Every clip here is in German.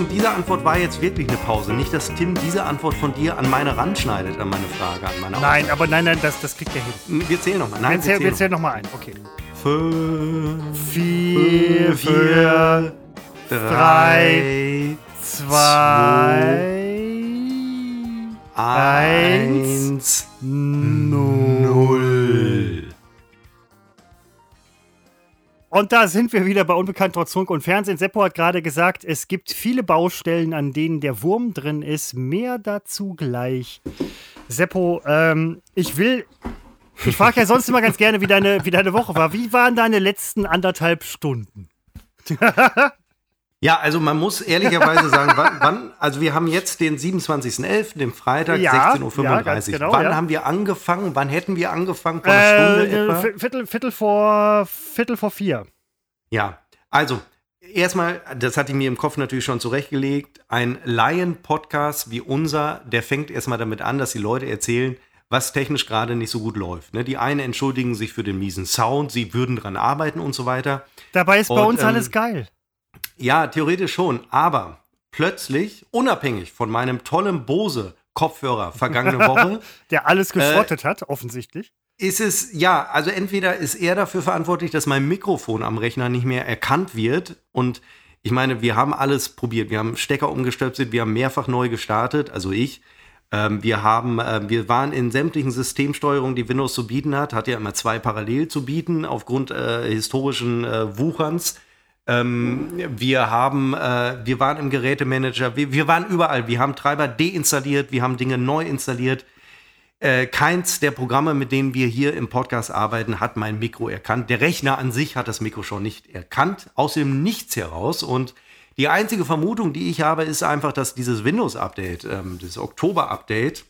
enttäuschend. Diese Antwort war jetzt wirklich eine Pause. Nicht, dass Tim diese Antwort von dir an meine ranschneidet, an meine Frage, an meine Nein, aber nein, nein, das, das kriegt er hin. Hm, Wir zählen nochmal. Nein, Wir zählen, wir zählen nochmal ein. Okay. Fünf, Vier, vier, drei, zwei, eins, null. Und da sind wir wieder bei Unbekannt trotz Funk und Fernsehen. Seppo hat gerade gesagt, es gibt viele Baustellen, an denen der Wurm drin ist. Mehr dazu gleich. Seppo, ähm, ich will. Ich frage ja sonst immer ganz gerne, wie deine, wie deine Woche war. Wie waren deine letzten anderthalb Stunden? Ja, also man muss ehrlicherweise sagen, wann, wann, also wir haben jetzt den 27.11., den Freitag, Ja, 16.35 ja, Uhr. genau, wann ja. haben wir angefangen? Wann hätten wir angefangen? Vor einer Stunde Äh, etwa? Vi- Viertel, Viertel, vor, Viertel vor vier. Ja, also erstmal, das hatte ich mir im Kopf natürlich schon zurechtgelegt, ein Laien-Podcast wie unser, der fängt erstmal damit an, dass die Leute erzählen, was technisch gerade nicht so gut läuft. Ne? Die einen entschuldigen sich für den miesen Sound, sie würden dran arbeiten und so weiter. Dabei ist bei Und, uns ähm, alles geil. Ja, theoretisch schon, aber plötzlich, unabhängig von meinem tollen Bose-Kopfhörer vergangene Woche, Der alles äh, geschrottet hat, offensichtlich. ist es, ja, also entweder ist er dafür verantwortlich, dass mein Mikrofon am Rechner nicht mehr erkannt wird. Und ich meine, wir haben alles probiert. Wir haben Stecker umgestöpselt, wir haben mehrfach neu gestartet, also ich. Ähm, wir haben, äh, wir waren in sämtlichen Systemsteuerungen, die Windows zu bieten hat, hat ja immer zwei parallel zu bieten, aufgrund äh, historischen äh, Wucherns. Ähm, wir haben, äh, wir waren im Gerätemanager, wir, wir waren überall. Wir haben Treiber deinstalliert, wir haben Dinge neu installiert. Äh, keins der Programme, mit denen wir hier im Podcast arbeiten, hat mein Mikro erkannt. Der Rechner an sich hat das Mikro schon nicht erkannt, aus dem Nichts heraus. Und die einzige Vermutung, die ich habe, ist einfach, dass dieses Windows-Update, ähm, das Oktober-Update,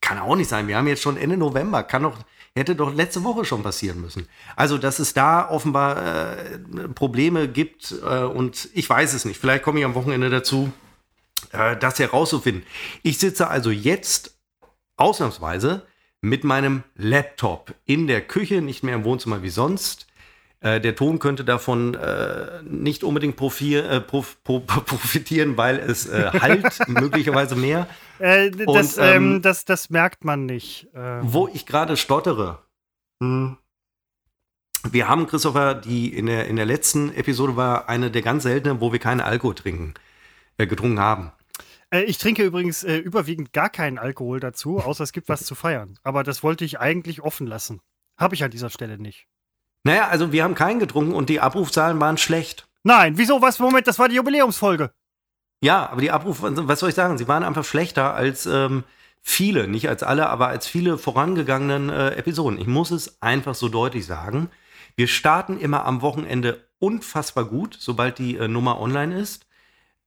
kann auch nicht sein. Wir haben jetzt schon Ende November, kann doch, hätte doch letzte Woche schon passieren müssen. Also, dass es da offenbar äh, Probleme gibt äh, und ich weiß es nicht. Vielleicht komme ich am Wochenende dazu, äh, das herauszufinden. Ich sitze also jetzt ausnahmsweise mit meinem Laptop in der Küche, nicht mehr im Wohnzimmer wie sonst. Äh, der Ton könnte davon äh, nicht unbedingt profi äh, prof pro profitieren, weil es äh, halt möglicherweise mehr. Äh, das, Und, ähm, ähm, das, das merkt man nicht. Ähm, Wo ich gerade stottere. Hm. Wir haben, Christopher, die in der, in der letzten Episode war eine der ganz seltenen, wo wir keinen Alkohol trinken, äh, getrunken haben. Äh, ich trinke übrigens äh, überwiegend gar keinen Alkohol dazu, außer es gibt was zu feiern. Aber das wollte ich eigentlich offen lassen. Habe ich an dieser Stelle nicht. Naja, also wir haben keinen getrunken und die Abrufzahlen waren schlecht. Nein, wieso? Was? Moment, das war die Jubiläumsfolge. Ja, aber die Abruf, was soll ich sagen? Sie waren einfach schlechter als ähm, viele, nicht als alle, aber als viele vorangegangenen äh, Episoden. Ich muss es einfach so deutlich sagen. Wir starten immer am Wochenende unfassbar gut, sobald die äh, Nummer online ist.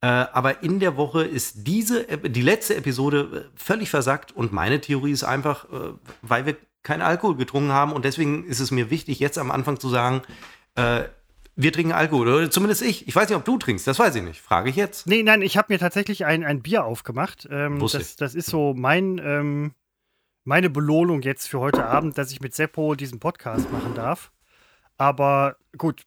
Äh, aber in der Woche ist diese, die letzte Episode äh, völlig versackt und meine Theorie ist einfach, äh, weil wir keinen Alkohol getrunken haben und deswegen ist es mir wichtig, jetzt am Anfang zu sagen, äh, wir trinken Alkohol, oder zumindest ich. Ich weiß nicht, ob du trinkst, das weiß ich nicht. Frage ich jetzt. Nee, nein, ich habe mir tatsächlich ein, ein Bier aufgemacht. Ähm, das, das ist so mein, ähm, meine Belohnung jetzt für heute Abend, dass ich mit Seppo diesen Podcast machen darf. Aber gut,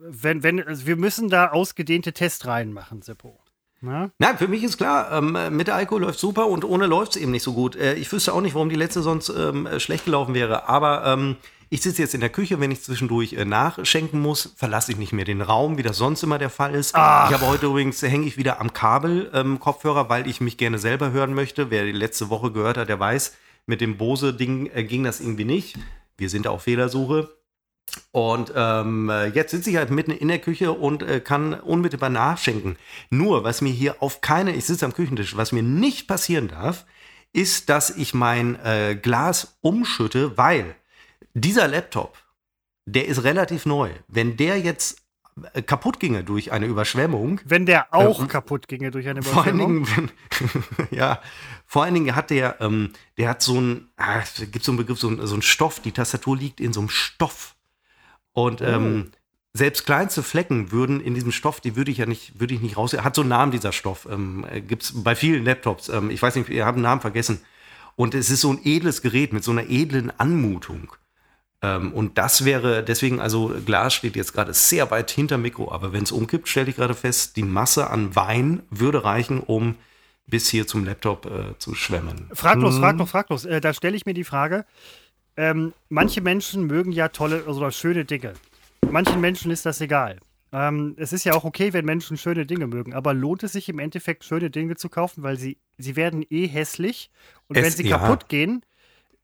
wenn, wenn, also wir müssen da ausgedehnte Testreihen machen, Seppo. Na? Nein, für mich ist klar, ähm, mit Alkohol läuft super und ohne läuft es eben nicht so gut. Äh, ich wüsste auch nicht, warum die letzte sonst ähm, äh, schlecht gelaufen wäre. Aber ähm, ich sitze jetzt in der Küche, wenn ich zwischendurch äh, nachschenken muss, verlasse ich nicht mehr den Raum, wie das sonst immer der Fall ist. Ach. Ich habe heute übrigens, hänge ich wieder am Kabel ähm, Kopfhörer, weil ich mich gerne selber hören möchte. Wer die letzte Woche gehört hat, der weiß, mit dem Bose-Ding äh, ging das irgendwie nicht. Wir sind auf Fehlersuche. Und ähm, äh, jetzt sitze ich halt mitten in der Küche und äh, kann unmittelbar nachschenken. Nur, was mir hier auf keine, ich sitze am Küchentisch, was mir nicht passieren darf, ist, dass ich mein äh, Glas umschütte, weil dieser Laptop, der ist relativ neu. Wenn der jetzt äh, kaputt ginge durch eine Überschwemmung, Wenn der auch Ähm, kaputt ginge durch eine vor allen Überschwemmung. Dingen, wenn, ja, vor allen Dingen hat der, ähm, der hat so ein, ah, es gibt so einen Begriff, so ein, so ein Stoff, die Tastatur liegt in so einem Stoff. Und ähm, selbst kleinste Flecken würden in diesem Stoff, die würde ich ja nicht, würde ich nicht raus. Hat so einen Namen dieser Stoff. Ähm, Gibt es bei vielen Laptops. Ähm, ich weiß nicht, ihr habt den Namen vergessen. Und es ist so ein edles Gerät mit so einer edlen Anmutung. Ähm, und das wäre deswegen, also Glas steht jetzt gerade sehr weit hinter Mikro, aber wenn es umkippt, stelle ich gerade fest, die Masse an Wein würde reichen, um bis hier zum Laptop äh, zu schwemmen. Fraglos, hm. fraglos, fraglos. Äh, da stelle ich mir die Frage, ähm, manche Menschen mögen ja tolle oder schöne Dinge. Manchen Menschen ist das egal. Ähm, es ist ja auch okay, wenn Menschen schöne Dinge mögen, aber lohnt es sich im Endeffekt, schöne Dinge zu kaufen, weil sie, sie werden eh hässlich und es, wenn sie ja. kaputt gehen,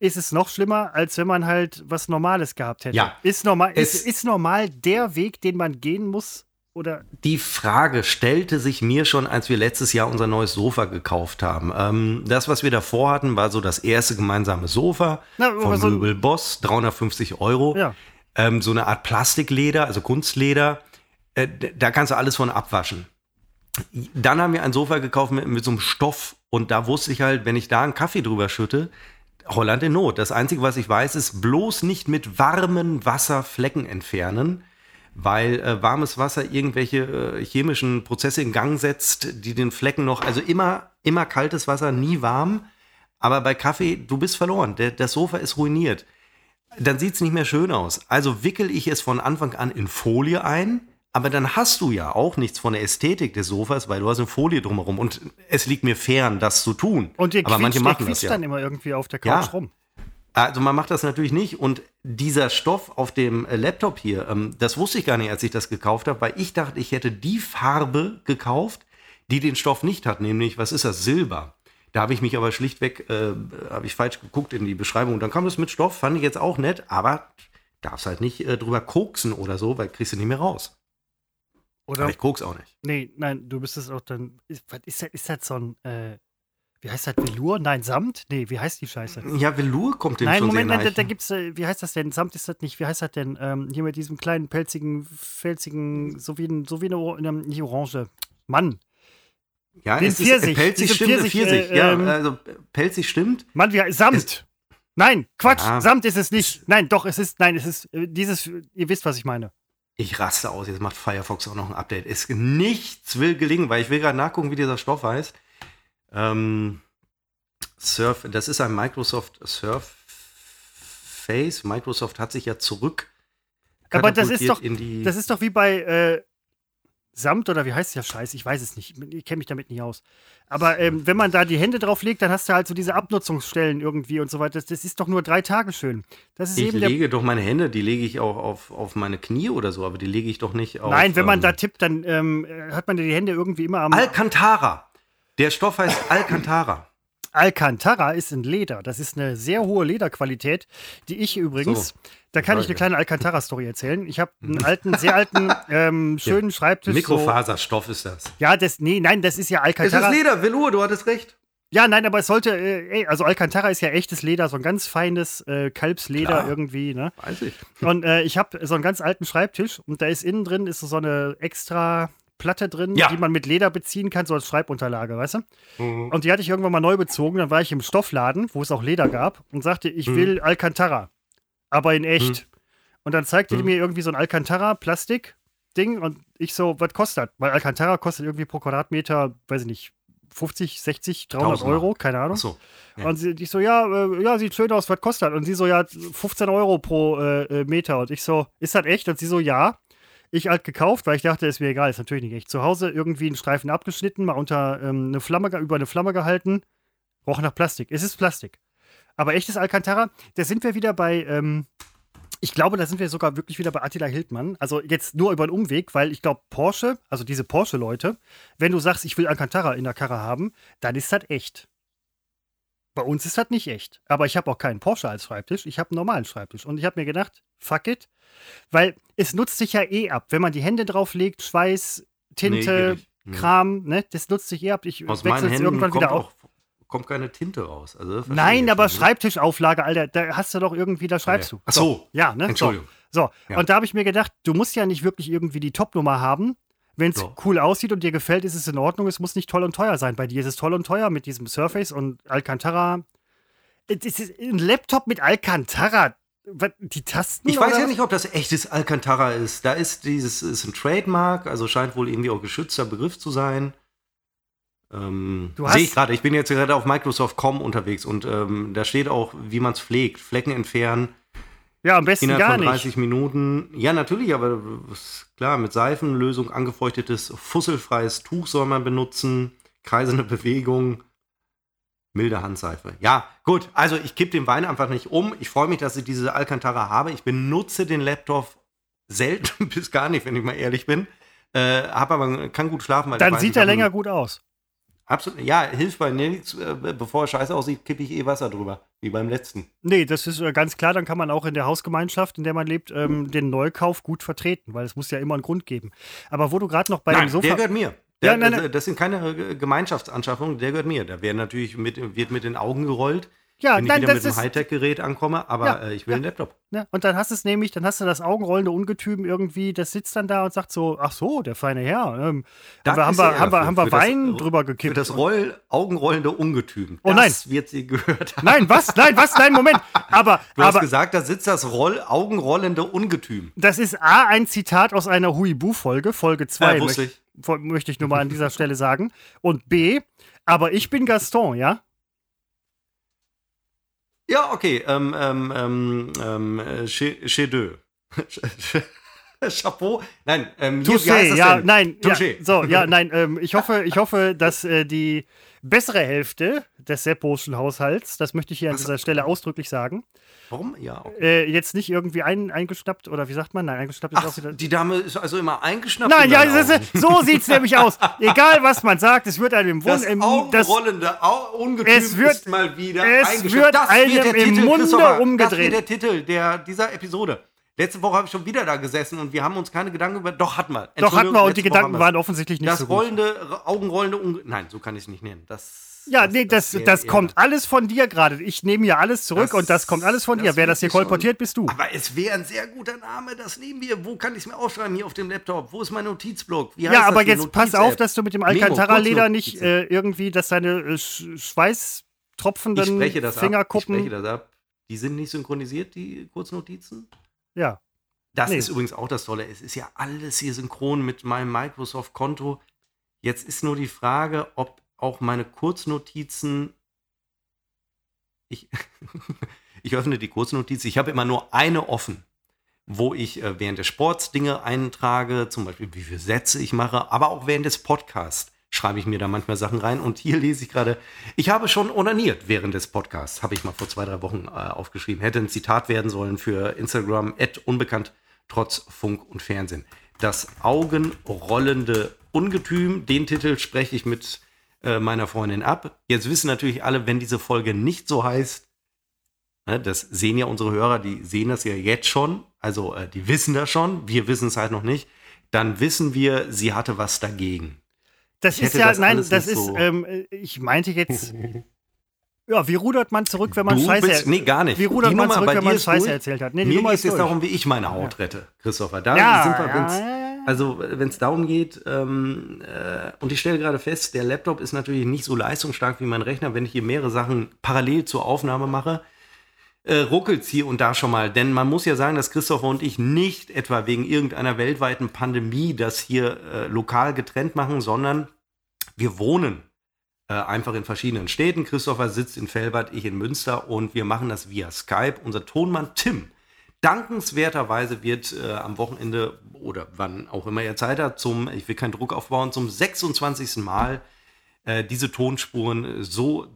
ist es noch schlimmer, als wenn man halt was Normales gehabt hätte. Ja. Ist normal, ist, ist normal der Weg, den man gehen muss, oder? Die Frage stellte sich mir schon, als wir letztes Jahr unser neues Sofa gekauft haben. Ähm, das, was wir davor hatten, war so das erste gemeinsame Sofa Na, von so Möbel Boss, 350 Euro. Ja. Ähm, so eine Art Plastikleder, also Kunstleder. Äh, da kannst du alles von abwaschen. Dann haben wir ein Sofa gekauft mit, mit so einem Stoff und da wusste ich halt, wenn ich da einen Kaffee drüber schütte, Holland in Not. Das Einzige, was ich weiß, ist bloß nicht mit warmem Wasser Flecken entfernen weil äh, warmes Wasser irgendwelche äh, chemischen Prozesse in Gang setzt, die den Flecken noch, also immer, immer kaltes Wasser, nie warm. Aber bei Kaffee, du bist verloren. Der, das Sofa ist ruiniert. Dann sieht es nicht mehr schön aus. Also wickel ich es von Anfang an in Folie ein. Aber dann hast du ja auch nichts von der Ästhetik des Sofas, weil du hast eine Folie drumherum. Und es liegt mir fern, das zu tun. Und dir aber manche machen das ja. dann immer irgendwie auf der Couch ja. rum. Also man macht das natürlich nicht. Und dieser Stoff auf dem äh, Laptop hier, ähm, das wusste ich gar nicht, als ich das gekauft habe, weil ich dachte, ich hätte die Farbe gekauft, die den Stoff nicht hat, nämlich, was ist das, Silber. Da habe ich mich aber schlichtweg, äh, habe ich falsch geguckt in die Beschreibung. Dann kam das mit Stoff, fand ich jetzt auch nett, aber darfst halt nicht äh, drüber koksen oder so, weil kriegst du nicht mehr raus. Oder? Aber ich kok's auch nicht. Nee, nein, du bist es auch dann. Ist, ist, das, ist das so ein äh, wie heißt das, Velour? Nein, Samt? Nee, wie heißt die Scheiße? Ja, Velour kommt dem Nein, schon Moment, da, da gibt's, äh, wie heißt das denn? Samt ist das nicht, wie heißt das denn? Ähm, hier mit diesem kleinen, pelzigen, felzigen, so wie, so wie eine, eine nicht Orange. Mann. Ja, Den es Pfirsich. Ist, äh, pelzig stimmt, Pfirsich, Pfirsich. Äh, ja, ähm, also pelzig stimmt. Mann, wie, Samt. Es, nein, Quatsch, ja. Samt ist es nicht. Nein, doch, es ist, nein, es ist äh, dieses, ihr wisst, was ich meine. Ich raste aus, jetzt macht Firefox auch noch ein Update. Es, nichts will gelingen, weil ich will gerade nachgucken, wie dieser Stoff heißt. Ähm, Surf, das ist ein Microsoft Surface. Microsoft hat sich ja zurück. Aber das ist doch, das ist doch wie bei äh, Samt oder wie heißt der Scheiß? Ich weiß es nicht. Ich kenne mich damit nicht aus. Aber ähm, wenn man da die Hände drauf legt, dann hast du halt so diese Abnutzungsstellen irgendwie und so weiter. Das, das ist doch nur drei Tage schön. Das ist ich lege doch meine Hände, die lege ich auch auf, auf meine Knie oder so, aber die lege ich doch nicht auf. Nein, wenn man ähm, da tippt, dann ähm, hat man die Hände irgendwie immer am. Alcantara. Der Stoff heißt Alcantara. Alcantara ist in Leder. Das ist eine sehr hohe Lederqualität, die ich übrigens. So, da kann ich eine kleine Alcantara-Story erzählen. Ich habe einen alten, sehr alten, ähm, schönen ja. Schreibtisch. Mikrofaserstoff so. ist das. Ja, das, nee, nein, das ist ja Alcantara. Es ist Leder, Velour, du hattest recht. Ja, nein, aber es sollte, äh, also Alcantara ist ja echtes Leder, so ein ganz feines äh, Kalbsleder Klar, irgendwie, ne? Weiß ich. Und äh, ich habe so einen ganz alten Schreibtisch und da ist innen drin ist so eine extra Platte drin, ja. die man mit Leder beziehen kann, so als Schreibunterlage, weißt du? Mhm. Und die hatte ich irgendwann mal neu bezogen. Dann war ich im Stoffladen, wo es auch Leder gab, und sagte, ich mhm. will Alcantara, aber in echt. Mhm. Und dann zeigte die mhm. mir irgendwie so ein Alcantara-Plastik-Ding und ich so, was kostet? Weil Alcantara kostet irgendwie pro Quadratmeter, weiß ich nicht, 50, 60, 300 Tausend. Euro, keine Ahnung. So, ja. Und sie, ich so, ja, äh, ja, sieht schön aus, was kostet? Und sie so, ja, 15 Euro pro äh, äh, Meter. Und ich so, ist das echt? Und sie so, ja. Ich halt gekauft, weil ich dachte, ist mir egal, ist natürlich nicht echt. Zu Hause irgendwie einen Streifen abgeschnitten, mal unter ähm, eine Flamme, über eine Flamme gehalten. Roch nach Plastik. Es ist Plastik. Aber echtes Alcantara, da sind wir wieder bei, ähm, ich glaube, da sind wir sogar wirklich wieder bei Attila Hildmann. Also jetzt nur über einen Umweg, weil ich glaube, Porsche, also diese Porsche-Leute, wenn du sagst, ich will Alcantara in der Karre haben, dann ist das echt. Bei uns ist das nicht echt. Aber ich habe auch keinen Porsche als Schreibtisch. Ich habe einen normalen Schreibtisch. Und ich habe mir gedacht, fuck it. Weil es nutzt sich ja eh ab. Wenn man die Hände drauflegt, Schweiß, Tinte, nee, Kram, ne, das nutzt sich eh ab. Ich Aus wechsle es irgendwann wieder auf. kommt keine Tinte raus. Also, Nein, aber nicht. Schreibtischauflage, Alter, da hast du doch irgendwie, da schreibst ja. du. Ach so. Ja, ne? Entschuldigung. So, so. Ja. und da habe ich mir gedacht, du musst ja nicht wirklich irgendwie die Topnummer haben, wenn es so. cool aussieht und dir gefällt, ist es in Ordnung. Es muss nicht toll und teuer sein. Bei dir ist es toll und teuer mit diesem Surface und Alcantara das ist ein Laptop mit Alcantara. Die Tasten? Ich weiß ja nicht, ob das echtes Alcantara ist. Da ist dieses ist ein Trademark, also scheint wohl irgendwie auch geschützter Begriff zu sein. Ähm, Sehe ich gerade. Ich bin jetzt gerade auf Microsoft.com unterwegs und ähm, da steht auch, wie man es pflegt. Flecken entfernen. Ja, am besten Innerhalb gar von nicht. 30 Minuten. Ja, natürlich, aber klar, mit Seifenlösung angefeuchtetes, fusselfreies Tuch soll man benutzen. Kreisende Bewegung. Milde Handseife. Ja, gut. Also ich kipp den Wein einfach nicht um. Ich freue mich, dass ich diese Alcantara habe. Ich benutze den Laptop selten bis gar nicht, wenn ich mal ehrlich bin. Äh, hab aber kann gut schlafen. Dann sieht er länger gut aus. Absolut. Ja, hilft bei nichts. Äh, bevor er scheiße aussieht, kippe ich eh Wasser drüber. Wie beim letzten. Nee, das ist äh, ganz klar, dann kann man auch in der Hausgemeinschaft, in der man lebt, ähm, den Neukauf gut vertreten, weil es muss ja immer einen Grund geben. Aber wo du gerade noch bei Nein, dem Sofa. der gehört mir. Ja, Der, nein, das, nein. das sind keine äh, Gemeinschaftsanschaffungen, der gehört mir. Da werden natürlich mit, wird mit den Augen gerollt, ja, wenn ich nein, wieder das mit dem ist. Hightech-Gerät ankomme, aber Ja, äh, ich will ja. einen Laptop. Ne? Und dann hast du es nämlich, dann hast du das augenrollende Ungetüm irgendwie, das sitzt dann da und sagt so, ach so, der feine Herr. Ähm, Da haben wir, haben wir, haben wir, für- haben wir für das- Wein drüber Für gekippt. das Roll, augenrollende Ungetüm. Oh das wird sie gehört haben. Nein, was? Nein, was? Nein, Moment. Aber, Du hast aber gesagt, da sitzt das Roll, augenrollende Ungetüm. das ist A, ein Zitat aus einer Huibu-Folge, Folge 2, Ja, wusste möchte ich nur mal an dieser Stelle sagen. Und B, aber ich bin Gaston, ja? Ja, okay. Ähm, ähm, ähm, äh, Chez deux. Chapeau. Nein, ähm, hier, wie Touché, das ja, denn? nein, ja, so, ja, nein, ähm, ich hoffe, ich hoffe, dass äh, die bessere Hälfte des Sepposchen Haushalts, das möchte ich hier an dieser Stelle ausdrücklich sagen, Warum? Ja, okay. äh, jetzt nicht irgendwie ein, eingeschnappt oder wie sagt man? Nein, eingeschnappt ist Ach, auch wieder. die Dame ist also immer eingeschnappt. Nein, in ja, das ist, so sieht's nämlich aus. Egal, was man sagt, es wird einem im Das Wund, im, das, augenrollende Au- Ungetüm Es wird- ist mal wieder es wird das einem wird im Titel, Munde Christopher. Das umgedreht. wird der Titel der, dieser Episode. Letzte Woche habe ich schon wieder da gesessen und wir haben uns keine Gedanken über. Doch, hatten wir. doch hatten wir und die Gedanken waren offensichtlich nicht Das so gut. rollende, augenrollende Unge Nein, so kann ich es nicht nennen. Das, Ja, nee, das, das eher- kommt alles von dir gerade. Ich nehme hier alles zurück Das- und das kommt alles von dir. das Wer das hier schon- kolportiert, bist du. Aber es wäre ein sehr guter Name, das nehmen wir. Wo kann ich es mir aufschreiben? Hier auf dem Laptop. Wo ist mein Notizblock? Ja, das aber jetzt pass auf, dass du mit dem Alcantara-Leder nicht äh, irgendwie, dass deine äh, sch Ich schweißtropfenden spreche das ab. Ich Fingerkuppen. spreche das ab. Die sind nicht synchronisiert, die Kurznotizen? Ja. Das Nee. ist übrigens auch das Tolle. Es ist ja alles hier synchron mit meinem Microsoft-Konto. Jetzt ist nur die Frage, ob auch meine Kurznotizen. Ich, ich öffne die Kurznotiz. Ich habe immer nur eine offen, wo ich äh, während des Sports Dinge eintrage, zum Beispiel wie viele Sätze ich mache, aber auch während des Podcasts schreibe ich mir da manchmal Sachen rein. Und hier lese ich gerade, ich habe schon onaniert während des Podcasts, habe ich mal vor zwei, drei Wochen äh, aufgeschrieben. Hätte ein Zitat werden sollen für Instagram, unbekannt, trotz Funk und Fernsehen. Das augenrollende Ungetüm, den Titel spreche ich mit äh, meiner Freundin ab. Jetzt wissen natürlich alle, wenn diese Folge nicht so heißt, ne, das sehen ja unsere Hörer, die sehen das ja jetzt schon, also äh, die wissen das schon, wir wissen es halt noch nicht, dann wissen wir, sie hatte was dagegen. Das Ich ist ja, das nein, das ist, so- ähm, äh, ich meinte jetzt, ja, wie rudert man zurück, wenn man Du Scheiße bist, nee, gar nicht. Wie rudert Die man Nummer zurück, bei wenn man Scheiße durch. erzählt hat? Nee, Mir geht es jetzt darum, wie ich meine Haut rette, Christopher. Da Ja, sind wir, ja, ja, ja. Also wenn es darum geht, ähm, äh, und ich stelle gerade fest, der Laptop ist natürlich nicht so leistungsstark wie mein Rechner, wenn ich hier mehrere Sachen parallel zur Aufnahme mache. Äh, ruckelt hier und da schon mal. Denn man muss ja sagen, dass Christopher und ich nicht etwa wegen irgendeiner weltweiten Pandemie das hier äh, lokal getrennt machen, sondern wir wohnen äh, einfach in verschiedenen Städten. Christopher sitzt in Felbert, ich in Münster und wir machen das via Skype. Unser Tonmann Tim, dankenswerterweise wird äh, am Wochenende oder wann auch immer er Zeit hat, zum, ich will keinen Druck aufbauen, zum 26. Mal äh, diese Tonspuren so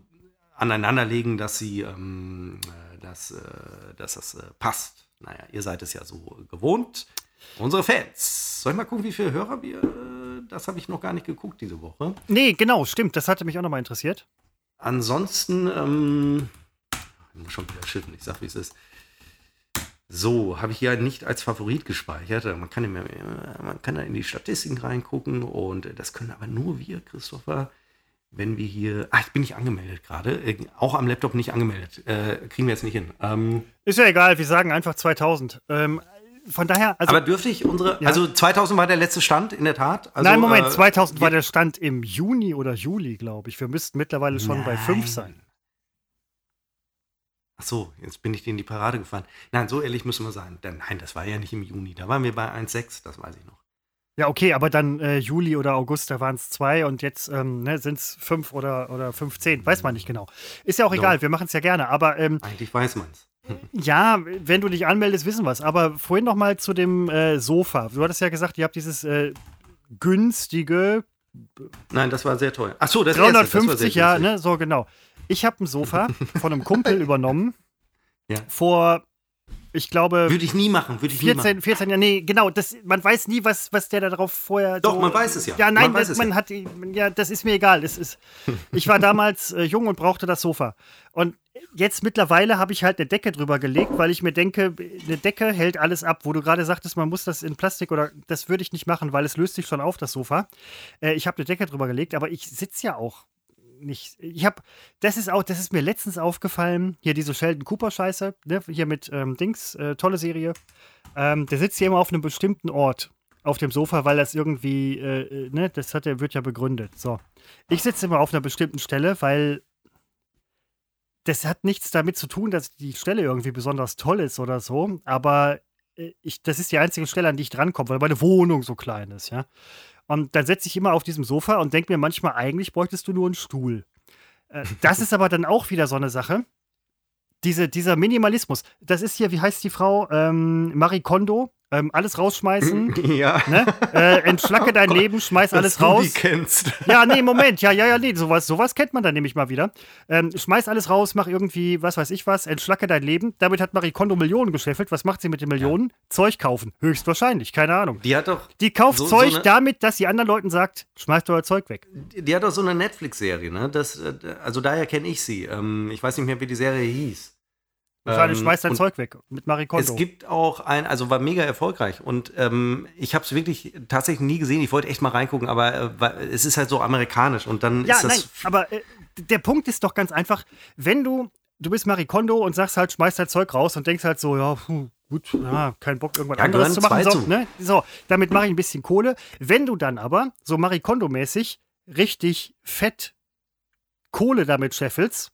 aneinanderlegen, dass sie, ähm, äh, dass, äh, dass das äh, passt. Naja, ihr seid es ja so gewohnt. Unsere Fans. Soll ich mal gucken, wie viele Hörer wir. Äh, das habe ich noch gar nicht geguckt diese Woche. Nee, genau, stimmt. Das hatte mich auch nochmal interessiert. Ansonsten, ähm, ich muss schon wieder schiffen, ich sag, wie es ist. So, habe ich ja nicht als Favorit gespeichert. Man kann, immer, man kann da in die Statistiken reingucken und das können aber nur wir, Christopher, wenn wir hier. Ah, ich bin nicht angemeldet gerade. Äh, Auch am Laptop nicht angemeldet. Äh, kriegen wir jetzt nicht hin. Ähm, Ist ja egal, wir sagen einfach 2000. Ähm, von daher, also. aber dürfte ich unsere. Ja. Also 2000 war der letzte Stand, in der Tat. Also, Nein, Moment, äh, 2000 war der Stand im Juni oder Juli, glaube ich. Wir müssten mittlerweile schon bei 5 sein. Ach so, jetzt bin ich dir in die Parade gefahren. Nein, so ehrlich müssen wir sein. Denn, nein, das war ja nicht im Juni. Da waren wir bei 1,6, das weiß ich noch. Ja, okay, aber dann äh, Juli oder August, da waren es zwei und jetzt ähm, ne, sind es fünf oder, oder 15. Weiß man nicht genau. Ist ja auch egal, wir machen es ja gerne. Aber ähm, Eigentlich weiß man's. Ja, wenn du dich anmeldest, wissen wir es. Aber vorhin noch mal zu dem äh, Sofa. Du hattest ja gesagt, ihr habt dieses äh, günstige. Nein, das war sehr teuer. Ach so, das 350, erste, das ja, ne, so genau. Ich habe ein Sofa von einem Kumpel übernommen. Ja. Vor ich glaube. Würde ich nie machen, würde ich 14, nie machen. 14 Jahre, nee, genau. Das, man weiß nie, was, was der da drauf vorher. Doch, so, man weiß es ja. Ja, nein, man, das, man hat, ja, das ist mir egal. Das ist, ich war damals äh, jung und brauchte das Sofa. Und jetzt mittlerweile habe ich halt eine Decke drüber gelegt, weil ich mir denke, eine Decke hält alles ab. Wo du gerade sagtest, man muss das in Plastik oder das würde ich nicht machen, weil es löst sich schon auf, das Sofa. Äh, ich habe eine Decke drüber gelegt, aber ich sitze ja auch nicht. Ich habe, das ist auch, das ist mir letztens aufgefallen. Hier diese Sheldon Cooper Scheiße, ne? hier mit ähm, Dings, äh, tolle Serie. Ähm, der sitzt hier immer auf einem bestimmten Ort auf dem Sofa, weil das irgendwie, äh, äh ne, das hat er, wird ja begründet. So. Ich sitze immer auf einer bestimmten Stelle, weil das hat nichts damit zu tun, dass die Stelle irgendwie besonders toll ist oder so, aber äh, ich, das ist die einzige Stelle, an die ich drankomme, weil meine Wohnung so klein ist, ja. Und dann setze ich immer auf diesem Sofa und denke mir manchmal, eigentlich bräuchtest du nur einen Stuhl. Äh, das ist aber dann auch wieder so eine Sache. Diese, dieser Minimalismus, das ist hier, wie heißt die Frau? Ähm, Marie Kondo, ähm, alles rausschmeißen. Ja. Ne? Äh, entschlacke dein oh Leben, schmeiß Dass alles du raus. Die kennst. Ja, nee, Moment. Ja, ja, ja, nee, sowas, sowas kennt man dann nämlich mal wieder. Ähm, schmeiß alles raus, mach irgendwie, was weiß ich was, entschlacke dein Leben. Damit hat Marie Kondo Millionen gescheffelt. Was macht sie mit den Millionen? Ja. Zeug kaufen. Höchstwahrscheinlich, keine Ahnung. Die hat doch. Die kauft so, Zeug so damit, dass sie anderen Leuten sagt, schmeißt euer Zeug weg. Die hat doch so eine Netflix-Serie, ne? Das, äh, also daher kenne ich sie. Ähm, ich weiß nicht mehr, wie die Serie hieß. Wahrscheinlich ähm, schmeißt dein Zeug weg mit Marie Kondo. Es gibt auch ein, also war mega erfolgreich und ähm, ich habe es wirklich tatsächlich nie gesehen. Ich wollte echt mal reingucken, aber äh, es ist halt so amerikanisch und dann ja, ist das. Nein, aber äh, der Punkt ist doch ganz einfach, wenn du, du bist Marie Kondo und sagst halt, schmeißt dein Zeug raus und denkst halt so, ja, puh, gut, ja, kein Bock, irgendwas ja, anderes zu machen. So, ne? so, damit mache ich ein bisschen Kohle. Wenn du dann aber so Marie Kondo-mäßig richtig fett Kohle damit scheffelst,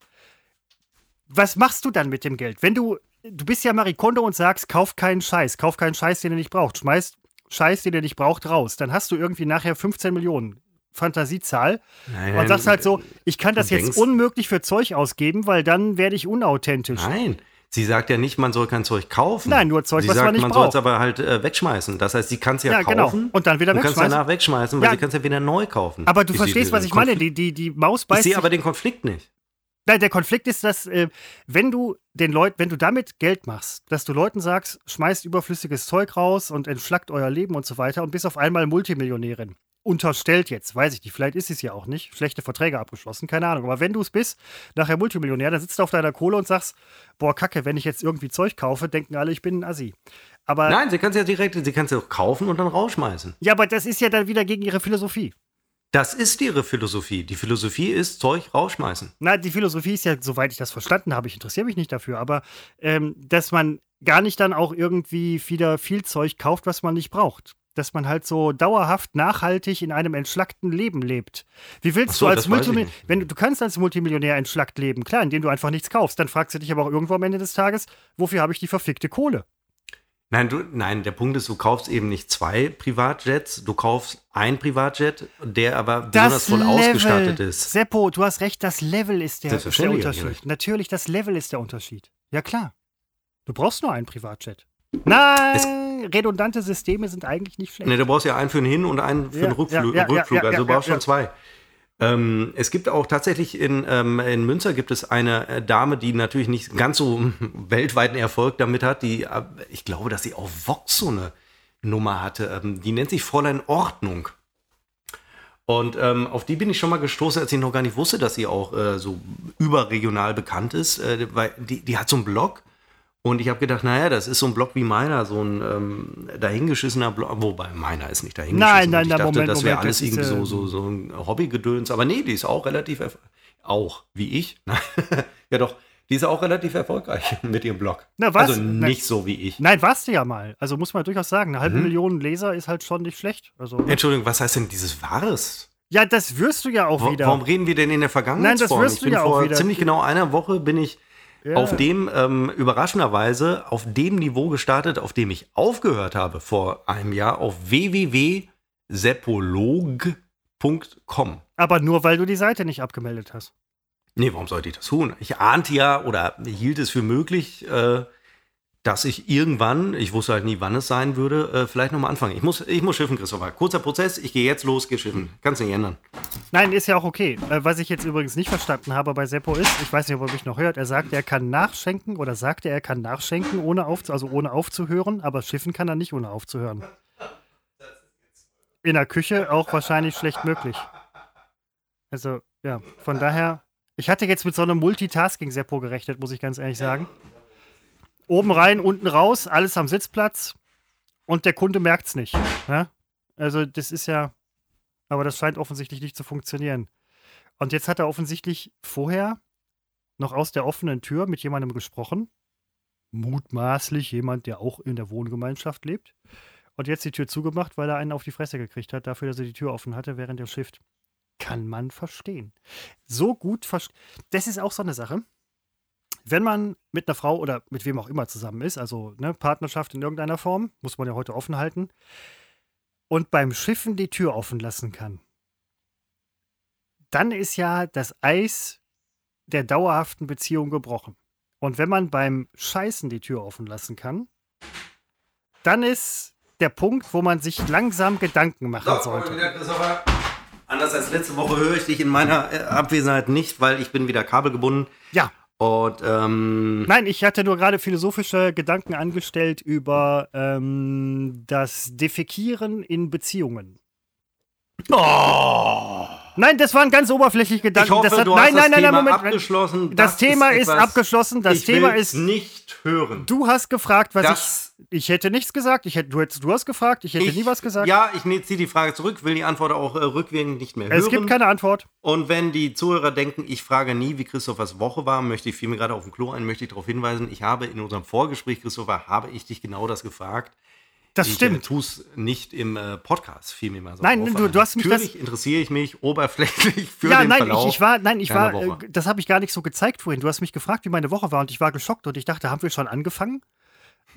was machst du dann mit dem Geld? Wenn du, du bist ja Marikondo und sagst, kauf keinen Scheiß, kauf keinen Scheiß, den ihr nicht braucht, schmeißt Scheiß, den ihr nicht braucht, raus, dann hast du irgendwie nachher 15 Millionen. Fantasiezahl nein, und sagst halt so, ich kann das jetzt denkst, unmöglich für Zeug ausgeben, weil dann werde ich unauthentisch. Nein, Sie sagt ja nicht, man soll kein Zeug kaufen. Nein, nur Zeug, sie was sagt, man nicht man braucht. Man soll es aber halt äh, wegschmeißen. Das heißt, sie kann es ja, ja genau. kaufen. Und dann wieder wegschmeißen. Du kannst danach wegschmeißen, weil ja. sie kann es ja wieder neu kaufen. Aber du ich verstehst, was ich meine. Die, die, die Maus beißt. Ich sehe aber den Konflikt nicht. Nein, der Konflikt ist, dass, äh, wenn du den Leuten, wenn du damit Geld machst, dass du Leuten sagst, schmeißt überflüssiges Zeug raus und entschlackt euer Leben und so weiter und bist auf einmal Multimillionärin. Unterstellt jetzt, weiß ich nicht, vielleicht ist es ja auch nicht, schlechte Verträge abgeschlossen, keine Ahnung. Aber wenn du es bist, nachher Multimillionär, dann sitzt du auf deiner Kohle und sagst, boah, Kacke, wenn ich jetzt irgendwie Zeug kaufe, denken alle, ich bin ein Assi. Aber Nein, sie kann es ja direkt, sie kann es ja auch kaufen und dann rausschmeißen. Ja, aber das ist ja dann wieder gegen ihre Philosophie. Das ist ihre Philosophie. Die Philosophie ist Zeug rausschmeißen. Na, die Philosophie ist ja, soweit ich das verstanden habe, ich interessiere mich nicht dafür, aber ähm, dass man gar nicht dann auch irgendwie wieder viel Zeug kauft, was man nicht braucht. Dass man halt so dauerhaft nachhaltig in einem entschlackten Leben lebt. Wie willst so, du als Multimillionär, wenn du, du kannst als Multimillionär entschlackt leben, klar, indem du einfach nichts kaufst, dann fragst du dich aber auch irgendwo am Ende des Tages, wofür habe ich die verfickte Kohle? Nein, du, nein, der Punkt ist, du kaufst eben nicht zwei Privatjets, du kaufst ein Privatjet, der aber besonders voll Level. ausgestattet ist. Seppo, du hast recht, das Level ist der, ist der Unterschied. Natürlich, das Level ist der Unterschied. Ja, klar. Du brauchst nur einen Privatjet. Nein, es redundante Systeme sind eigentlich nicht schlecht. Ne, du brauchst ja einen für den Hin- und einen für ja, den Rückflug. Ja, ja, Rückflug. also du brauchst schon zwei. Ähm, es gibt auch tatsächlich in, ähm, in Münster gibt es eine äh, Dame, die natürlich nicht ganz so weltweiten Erfolg damit hat. Die, äh, ich glaube, dass sie auf Vox so eine Nummer hatte. Ähm, die nennt sich Fräulein Ordnung. Und ähm, auf die bin ich schon mal gestoßen, als ich noch gar nicht wusste, dass sie auch äh, so überregional bekannt ist. Äh, weil die, die hat so einen Blog und ich habe gedacht, naja, das ist so ein Block wie meiner, so ein ähm, dahingeschissener Block. Wobei meiner ist nicht dahingeschissen. Nein, nein, ich dachte, Moment, das wäre alles das irgendwie so, so, so ein Hobbygedöns. Aber nee, die ist auch relativ, auch wie ich. ja doch, die ist auch relativ erfolgreich mit ihrem Blog. Na, was? Also nicht Na, so wie ich. Nein, warst du ja mal. Also muss man durchaus sagen, eine halbe hm. Million Leser ist halt schon nicht schlecht. Also, Entschuldigung, was heißt denn dieses Wahres? Ja, das wirst du ja auch Wo, wieder. Warum reden wir denn in der Vergangenheit? Nein, das wirst du ja auch wieder. Ziemlich genau einer Woche bin ich ja. auf dem, ähm, überraschenderweise, auf dem Niveau gestartet, auf dem ich aufgehört habe vor einem Jahr, auf www.seppolog.com. Aber nur, weil du die Seite nicht abgemeldet hast. Nee, warum sollte ich das tun? Ich ahnte ja oder hielt es für möglich, äh, dass ich irgendwann, ich wusste halt nie, wann es sein würde, äh, vielleicht nochmal anfange. Ich muss, ich muss schiffen, Christopher. Kurzer Prozess, ich gehe jetzt los, gehe schiffen. Kannst nicht ändern. Nein, ist ja auch okay. Äh, was ich jetzt übrigens nicht verstanden habe bei Seppo ist, ich weiß nicht, ob er mich noch hört, er sagt, er kann nachschenken oder sagte, er kann nachschenken, ohne auf, also ohne aufzuhören, aber schiffen kann er nicht, ohne aufzuhören. In der Küche auch wahrscheinlich schlecht möglich. Also, ja, von daher, ich hatte jetzt mit so einem Multitasking-Seppo gerechnet, muss ich ganz ehrlich sagen. Oben rein, unten raus, alles am Sitzplatz und der Kunde merkt es nicht. Ja? Also, das ist ja, aber das scheint offensichtlich nicht zu funktionieren. Und jetzt hat er offensichtlich vorher noch aus der offenen Tür mit jemandem gesprochen. Mutmaßlich jemand, der auch in der Wohngemeinschaft lebt. Und jetzt die Tür zugemacht, weil er einen auf die Fresse gekriegt hat, dafür, dass er die Tür offen hatte während der Shift. Kann man verstehen. So gut verstehen. Das ist auch so eine Sache wenn man mit einer Frau oder mit wem auch immer zusammen ist, also ne, Partnerschaft in irgendeiner Form, muss man ja heute offen halten, und beim Schiffen die Tür offen lassen kann, dann ist ja das Eis der dauerhaften Beziehung gebrochen. Und wenn man beim Scheißen die Tür offen lassen kann, dann ist der Punkt, wo man sich langsam Gedanken machen so, sollte. Anders als letzte Woche höre ich dich in meiner äh, Abwesenheit nicht, weil ich bin wieder kabelgebunden. Ja. Und ähm, Nein, ich hatte nur gerade philosophische Gedanken angestellt über ähm, das Defekieren in Beziehungen. Oh. Nein, das waren ganz oberflächliche Gedanken. Ich hoffe, das hat, du nein, hast nein, das nein, Thema Moment. abgeschlossen. Das, Thema ist, etwas, abgeschlossen. Das Thema ist. nicht hören. Du hast gefragt, was Das- ich. Ich hätte nichts gesagt. Ich hätte, du, hättest, du hast gefragt. Ich hätte Ich- nie was gesagt. Ja, ich ziehe die Frage zurück, will die Antwort auch äh, rückwirkend nicht mehr hören. es gibt keine Antwort. Und wenn die Zuhörer denken, ich frage nie, wie Christophers Woche war, möchte ich fiel mir gerade auf dem Klo ein, möchte ich darauf hinweisen, ich habe in unserem Vorgespräch, Christopher, habe ich dich genau das gefragt. Das ich stimmt. äh, tue es nicht im äh, Podcast, fiel mir mal so Nein, auf. du- du hast mich Natürlich interessiere ich mich oberflächlich für ja, den nein, Verlauf. ich, ich war, nein, ich war, äh, das habe ich gar nicht so gezeigt vorhin. Du hast mich gefragt, wie meine Woche war und ich war geschockt und ich dachte, haben wir schon angefangen?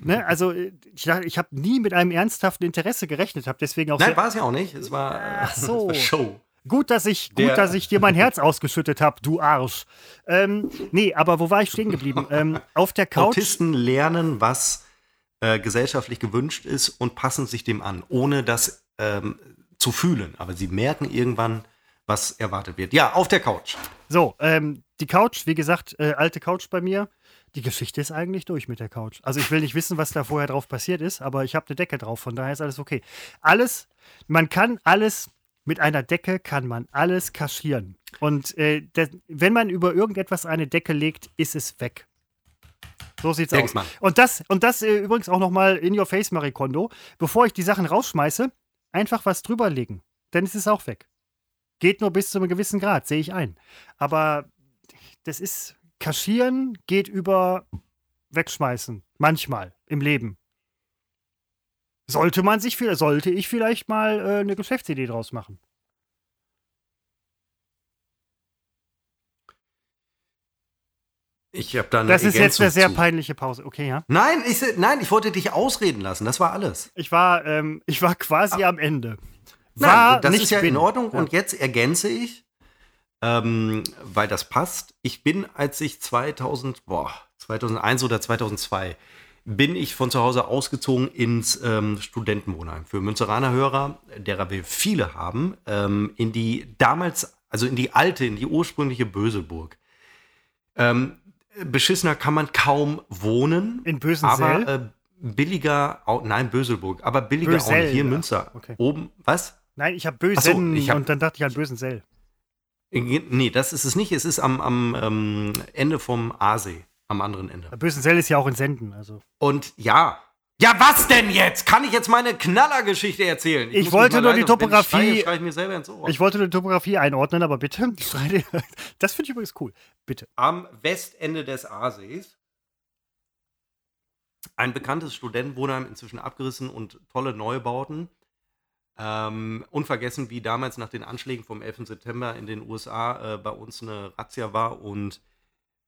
Ne? Also, äh, ich, ich habe nie mit einem ernsthaften Interesse gerechnet, habe deswegen auch Nein, war es ja auch nicht. Es war, Ach so. es war Show. gut, dass ich, gut, Der- dass ich dir mein Herz ausgeschüttet habe, du Arsch. Ähm, nee, aber wo war ich stehen geblieben? Ähm, auf der Couch. Autisten lernen, was äh, gesellschaftlich gewünscht ist und passen sich dem an, ohne das ähm, zu fühlen. Aber sie merken irgendwann, was erwartet wird. Ja, auf der Couch. So, ähm, die Couch, wie gesagt, äh, alte Couch bei mir. Die Geschichte ist eigentlich durch mit der Couch. Also ich will nicht wissen, was da vorher drauf passiert ist, aber ich habe eine Decke drauf, von daher ist alles okay. Alles, man kann alles, mit einer Decke kann man alles kaschieren. Und äh, das, wenn man über irgendetwas eine Decke legt, ist es weg. So sieht's Thanks, aus. Mann. Und das, und das äh, übrigens auch nochmal in your face, Marie Kondo. Bevor ich die Sachen rausschmeiße, einfach was drüber legen. Dann ist es auch weg. Geht nur bis zu einem gewissen Grad, sehe ich ein. Aber das ist, kaschieren geht über wegschmeißen. Manchmal im Leben. Sollte man sich, vielleicht- sollte ich vielleicht mal äh, eine Geschäftsidee draus machen. Ich habe da eine Das ist jetzt eine Ergänzung sehr zu. peinliche Pause. Okay, ja. Nein ich, nein, ich wollte dich ausreden lassen. Das war alles. Ich war, ähm, ich war quasi am Ende. Nein, War das nicht ist ja bin. in Ordnung. Ja. Und jetzt ergänze ich, ähm, weil das passt. Ich bin, als ich 2000, boah, 2001 oder 2002, bin ich von zu Hause ausgezogen ins ähm, Studentenwohnheim. Für Münzeraner Hörer, derer wir viele haben, ähm, in die damals, also in die alte, in die ursprüngliche Böselburg. Ähm, beschissener kann man kaum wohnen. In Bösensell? Aber äh, billiger, au- nein, Böselburg, aber billiger auch Bösell, nicht. Hier in ja. Münster. Okay. Oben, was? Nein, ich habe Ach so, Bösen ich hab- und dann dachte ich an Bösensell. Nee, das ist es nicht. Es ist am, am ähm, Ende vom Aasee, am anderen Ende. Bösensell ist ja auch in Senden. Also. Und ja. Ja, was denn jetzt? Kann ich jetzt meine Knallergeschichte erzählen? Ich muss wollte nur die wenn ich Topografie- Schreie, ich. Ich wollte die Topografie einordnen, aber bitte. Das finde ich übrigens cool. Bitte. am Westende des Aasees. Ein bekanntes Studentenwohnheim, inzwischen abgerissen und tolle Neubauten. Ähm, unvergessen, wie damals nach den Anschlägen vom 11. September in den USA äh, bei uns eine Razzia war und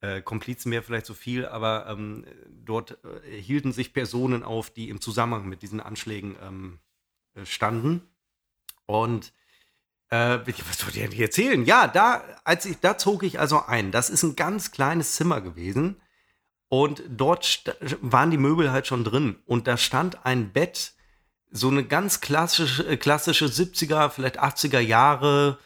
äh, Komplizen wäre vielleicht zu viel, aber ähm, dort äh, hielten sich Personen auf, die im Zusammenhang mit diesen Anschlägen ähm, äh, standen. Und Äh, was wollte ich denn erzählen? Ja, da, als ich, da zog ich also ein. Das ist ein ganz kleines Zimmer gewesen. Und dort waren die Möbel halt schon drin. Und da stand ein Bett, so eine ganz klassische, äh, klassische 70er, vielleicht 80er Jahre,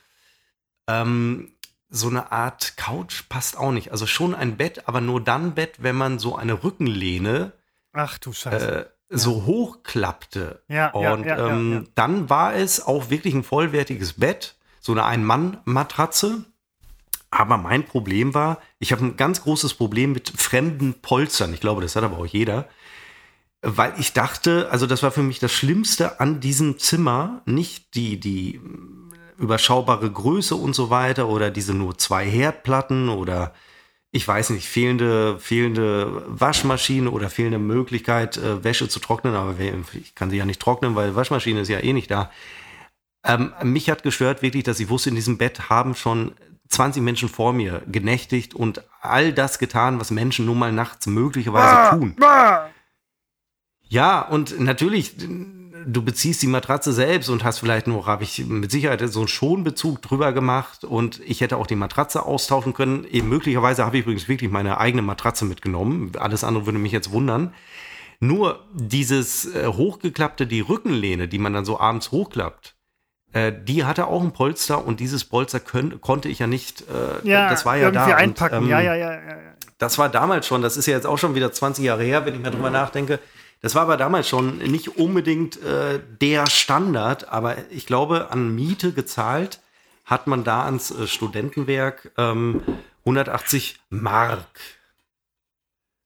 ähm, so eine Art Couch passt auch nicht. Also schon ein Bett, aber nur dann Bett, wenn man so eine Rückenlehne Ach du Scheiße. äh, so hochklappte. Ja, ja, und ja, ja, ähm, ja. dann war es auch wirklich ein vollwertiges Bett, so eine Ein-Mann-Matratze. Aber mein Problem war, ich habe ein ganz großes Problem mit fremden Polstern. Ich glaube, das hat aber auch jeder. Weil ich dachte, also das war für mich das Schlimmste an diesem Zimmer, nicht die, die überschaubare Größe und so weiter oder diese nur zwei Herdplatten oder ich weiß nicht, fehlende, fehlende Waschmaschine oder fehlende Möglichkeit, äh, Wäsche zu trocknen, aber ich kann sie ja nicht trocknen, weil Waschmaschine ist ja eh nicht da. Ähm, mich hat gestört wirklich, dass ich wusste, in diesem Bett haben schon 20 Menschen vor mir genächtigt und all das getan, was Menschen nun mal nachts möglicherweise tun. Ja, und natürlich, du beziehst die Matratze selbst und hast vielleicht nur, habe ich mit Sicherheit so einen Schonbezug drüber gemacht und ich hätte auch die Matratze austauschen können. Eben möglicherweise habe ich übrigens wirklich meine eigene Matratze mitgenommen. Alles andere würde mich jetzt wundern. Nur dieses äh, hochgeklappte, die Rückenlehne, die man dann so abends hochklappt, äh, die hatte auch ein Polster und dieses Polster könnt, konnte ich ja nicht, äh, Ja, das war ja irgendwie da. einpacken. Und, ähm, ja, ja, ja, ja. ja. das war damals schon, das ist ja jetzt auch schon wieder 20 Jahre her, wenn ich mal drüber nachdenke. Das war aber damals schon nicht unbedingt äh, der Standard, aber ich glaube, an Miete gezahlt hat man da ans äh, Studentenwerk ähm, 180 Mark.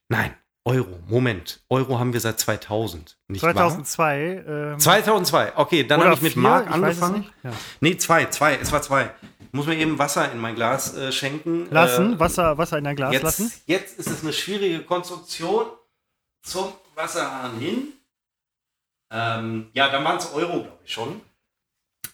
Nein, Euro. Moment. Euro haben wir seit 2000. Nicht 2002. Ähm, Wahr? 2002. Okay, dann habe ich mit Mark angefangen. Ja. Nee, zwei, zwei. Es war zwei. Muss mir eben Wasser in mein Glas äh, schenken. Lassen, Äh, Wasser, Wasser in dein Glas jetzt, lassen. Jetzt ist es eine schwierige Konstruktion zum Wasserhahn hin. Ähm, ja, dann waren es Euro, glaube ich schon.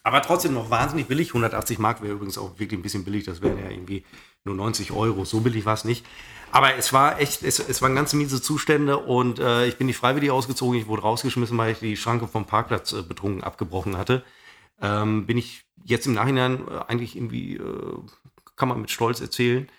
Aber trotzdem noch wahnsinnig billig. 180 Mark wäre übrigens auch wirklich ein bisschen billig. Das wären ja irgendwie nur 90 Euro. So billig war es nicht. Aber es war echt, es, es waren ganz miese Zustände und äh, ich bin nicht freiwillig ausgezogen. Ich wurde rausgeschmissen, weil ich die Schranke vom Parkplatz äh, betrunken abgebrochen hatte. Ähm, bin ich jetzt im Nachhinein äh, eigentlich irgendwie, äh, kann man mit Stolz erzählen,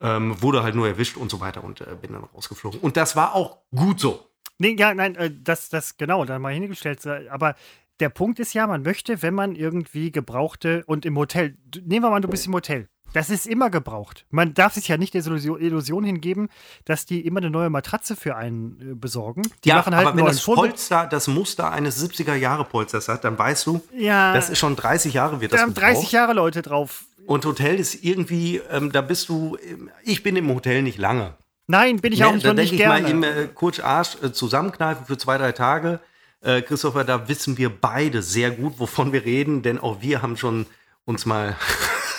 ähm, wurde halt nur erwischt und so weiter und äh, bin dann rausgeflogen. Und das war auch gut so. Nee, ja, nein, äh, das, das, genau, da mal hingestellt. äh, Aber der Punkt ist ja, man möchte, wenn man irgendwie gebrauchte und im Hotel, nehmen wir mal, du bist im Hotel. Das ist immer gebraucht. Man darf sich ja nicht der Illusion, hingeben, dass die immer eine neue Matratze für einen äh, besorgen. Die machen halt aber wenn das Polster das Muster eines 70er-Jahre-Polsters hat, dann weißt du, Ja, das ist schon 30 Jahre wird da das haben 30 gebraucht. Jahre Leute drauf. Und Hotel ist irgendwie, ähm, da bist du, ähm, ich bin im Hotel nicht lange. Nein, bin ich Ne, auch nicht, da und nicht denke ich mal, gerne. im äh, Kurz Arsch äh, zusammenkneifen für zwei, drei Tage. Äh, Christopher, da wissen wir beide sehr gut, wovon wir reden, denn auch wir haben schon uns mal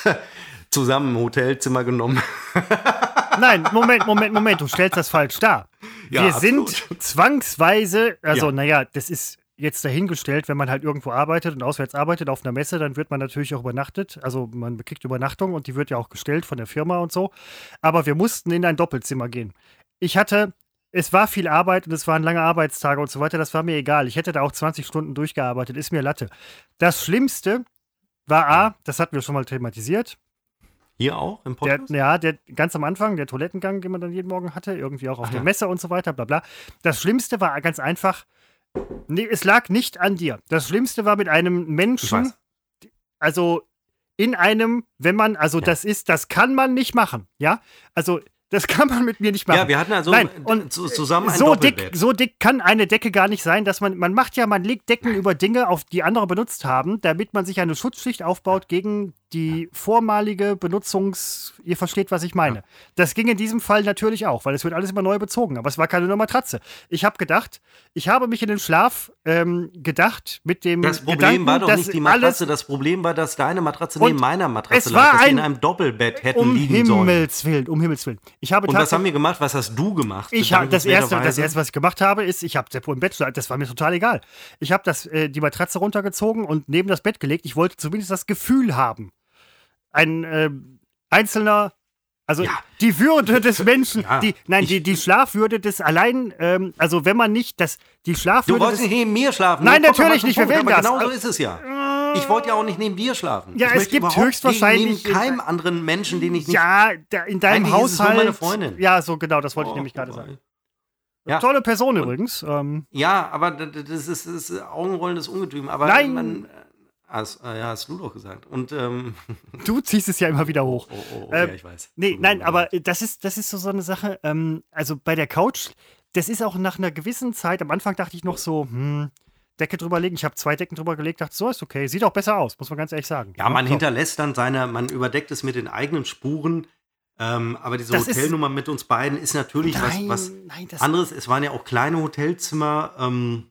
zusammen ein Hotelzimmer genommen. Nein, Moment, Moment, Moment, du stellst das falsch dar. Ja, Wir absolut. sind zwangsweise, also Ja. naja, das ist jetzt dahingestellt, wenn man halt irgendwo arbeitet und auswärts arbeitet auf einer Messe, dann wird man natürlich auch übernachtet. Also man kriegt Übernachtung und die wird ja auch gestellt von der Firma und so. Aber wir mussten in ein Doppelzimmer gehen. Ich hatte, es war viel Arbeit und es waren lange Arbeitstage und so weiter, das war mir egal. Ich hätte da auch 20 Stunden durchgearbeitet, ist mir Latte. Das Schlimmste war A, das hatten wir schon mal thematisiert, Hier auch im der, Podcast? ja, der ganz am Anfang, der Toilettengang, den man dann jeden Morgen hatte, irgendwie auch auf Ach der. Messe und so weiter, bla bla. Das Schlimmste war ganz einfach, nee, es lag nicht an dir. Das Schlimmste war mit einem Menschen, also in einem, wenn man, also Ja. das ist, das kann man nicht machen, ja? Also das kann man mit mir nicht machen. Ja, wir hatten also Nein, und zu, zusammen ein so dick, so dick kann eine Decke gar nicht sein, dass man, man macht ja, man legt Decken über Dinge, auf die andere benutzt haben, damit man sich eine Schutzschicht aufbaut gegen die vormalige Benutzungs, ihr versteht, was ich meine. Das ging in diesem Fall natürlich auch, weil es wird alles immer neu bezogen, aber es war keine neue Matratze. Ich habe gedacht, ich habe mich in den Schlaf ähm, gedacht mit dem Das Problem Gedanken, war doch dass nicht die Matratze, das Problem war, dass deine Matratze neben meiner Matratze es war lag, dass wir ein- in einem Doppelbett hätten um liegen sollen. Himmels Willen, um Himmels Willen. Ich habe Und was haben wir gemacht? Was hast du gemacht? Ich habe das erste, das erste, was ich gemacht habe, ist, ich habe Seppo im Bett, das war mir total egal. Ich habe das, äh, die Matratze runtergezogen und neben das Bett gelegt. Ich wollte zumindest das Gefühl haben, ein äh, einzelner, also Ja. die Würde des Menschen, Ja. die, nein, Ich- die, die Schlafwürde des allein, ähm, also wenn man nicht das, die Du Schlafwürde wolltest des, nicht neben mir schlafen. Nein, natürlich nicht, wir wählen das. Genau so ist es ja. Ich wollte ja auch nicht neben dir schlafen. Ja, ich es gibt höchstwahrscheinlich- Neben keinem anderen Menschen, den ich nicht. Ja, in deinem Eigentlich ist Haushalt. meine Freundin. Ja, so genau, das wollte ich Oh, nämlich gerade mal. sagen. Ja. Tolle Person übrigens. Ähm, Ja, aber das ist, das ist augenrollendes Ungetüm. Aber Nein. Man, äh, hast, äh, ja, hast du doch gesagt. Und, ähm, du ziehst es ja immer wieder hoch. oh, oh, oh Ähm, ja, ich weiß. Nee, nein, aber das ist, das ist so, so eine Sache. Ähm, also bei der Couch, das ist auch nach einer gewissen Zeit, am Anfang dachte ich noch so, hm, Decke drüber legen. Ich habe zwei Decken drüber gelegt, dachte, so ist okay. Sieht auch besser aus, muss man ganz ehrlich sagen. Ja, man so. hinterlässt dann seine, man überdeckt es mit den eigenen Spuren. Ähm, aber diese Das ist- Hotelnummer mit uns beiden ist natürlich Nein, was, was nein, das anderes. Es waren ja auch kleine Hotelzimmer. Ähm,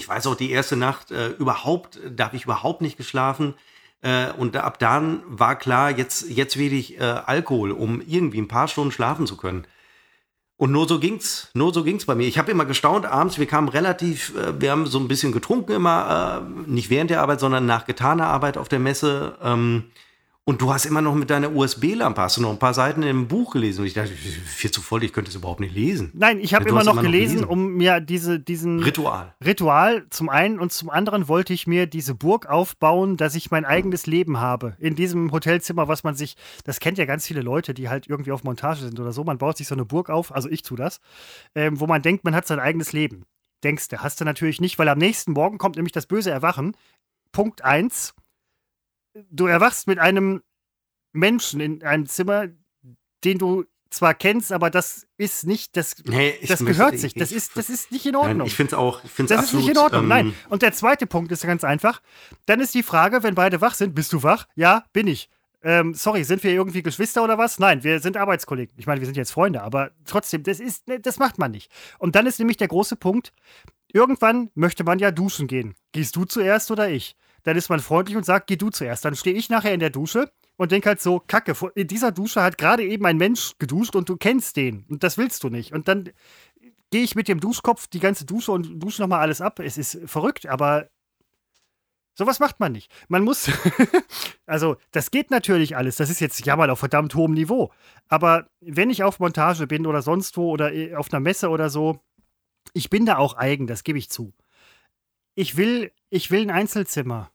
ich weiß auch, die erste Nacht äh, überhaupt, da habe ich überhaupt nicht geschlafen. Äh, und ab dann war klar, jetzt, jetzt will ich äh, Alkohol, um irgendwie ein paar Stunden schlafen zu können. Und nur so ging's, nur so ging's bei mir. Ich habe immer gestaunt abends, wir kamen relativ, äh, wir haben so ein bisschen getrunken immer, äh, nicht während der Arbeit, sondern nach getaner Arbeit auf der Messe. Ähm, und du hast immer noch mit deiner USB-Lampe, hast du noch ein paar Seiten im Buch gelesen. Und ich dachte, viel zu voll, ich könnte es überhaupt nicht lesen. Nein, ich habe Ja, immer noch immer noch gelesen, gelesen. um mir diese, diesen Ritual. Ritual zum einen und zum anderen wollte ich mir diese Burg aufbauen, dass ich mein eigenes Leben habe. In diesem Hotelzimmer, was man sich, das kennt ja ganz viele Leute, die halt irgendwie auf Montage sind oder so. Man baut sich so eine Burg auf, also ich tue das, ähm, wo man denkt, man hat sein eigenes Leben. Denkst du, hast du natürlich nicht, weil am nächsten Morgen kommt nämlich das böse Erwachen. Punkt eins: Du erwachst mit einem Menschen in einem Zimmer, den du zwar kennst, aber das ist nicht, das, Nee, das möchte- gehört ich- sich. Das ich- ist, das ist nicht in Ordnung. Nein, ich finde es auch, ich finde Das ist nicht in Ordnung, ähm, nein. Und der zweite Punkt ist ganz einfach. Dann ist die Frage, wenn beide wach sind, bist du wach? Ja, bin ich. Ähm, sorry, sind wir irgendwie Geschwister oder was? Nein, wir sind Arbeitskollegen. Ich meine, wir sind jetzt Freunde, aber trotzdem, das ist, ne, das macht man nicht. Und dann ist nämlich der große Punkt, irgendwann möchte man ja duschen gehen. Gehst du zuerst oder ich? Dann ist man freundlich und sagt, geh du zuerst. Dann stehe ich nachher in der Dusche und denke halt so, Kacke, in dieser Dusche hat gerade eben ein Mensch geduscht und du kennst den. Und das willst du nicht. Und dann gehe ich mit dem Duschkopf die ganze Dusche und dusche nochmal alles ab. Es ist verrückt, aber sowas macht man nicht. Man muss, also das geht natürlich alles. Das ist jetzt ja mal auf verdammt hohem Niveau. Aber wenn ich auf Montage bin oder sonst wo oder äh, auf einer Messe oder so, ich bin da auch eigen, das gebe ich zu. Ich will, ich will ein Einzelzimmer.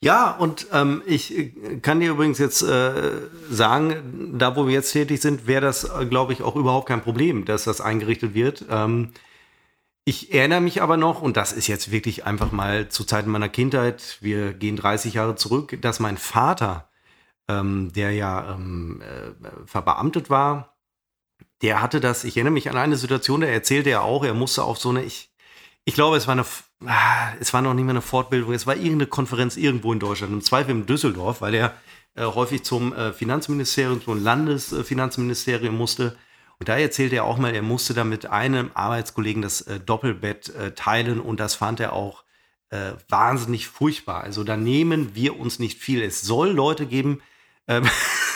Ja, und ähm, ich äh, kann dir übrigens jetzt äh, sagen, da wo wir jetzt tätig sind, wäre das, äh, glaube ich, auch überhaupt kein Problem, dass das eingerichtet wird. Ähm, ich erinnere mich aber noch, und das ist jetzt wirklich einfach mal zu Zeiten meiner Kindheit, wir gehen 30 Jahre zurück, dass mein Vater, ähm, der ja ähm, äh, verbeamtet war, der hatte das, ich erinnere mich an eine Situation, da erzählte er auch, er musste auf so eine, ich, ich glaube, es war eine, ah, es war noch nicht mehr eine Fortbildung, es war irgendeine Konferenz irgendwo in Deutschland, im Zweifel in Düsseldorf, weil er äh, häufig zum äh, Finanzministerium, zum Landesfinanzministerium musste. Und da erzählte er auch mal, er musste da mit einem Arbeitskollegen das äh, Doppelbett äh, teilen und das fand er auch äh, wahnsinnig furchtbar. Also da nehmen wir uns nicht viel. Es soll Leute geben, ähm,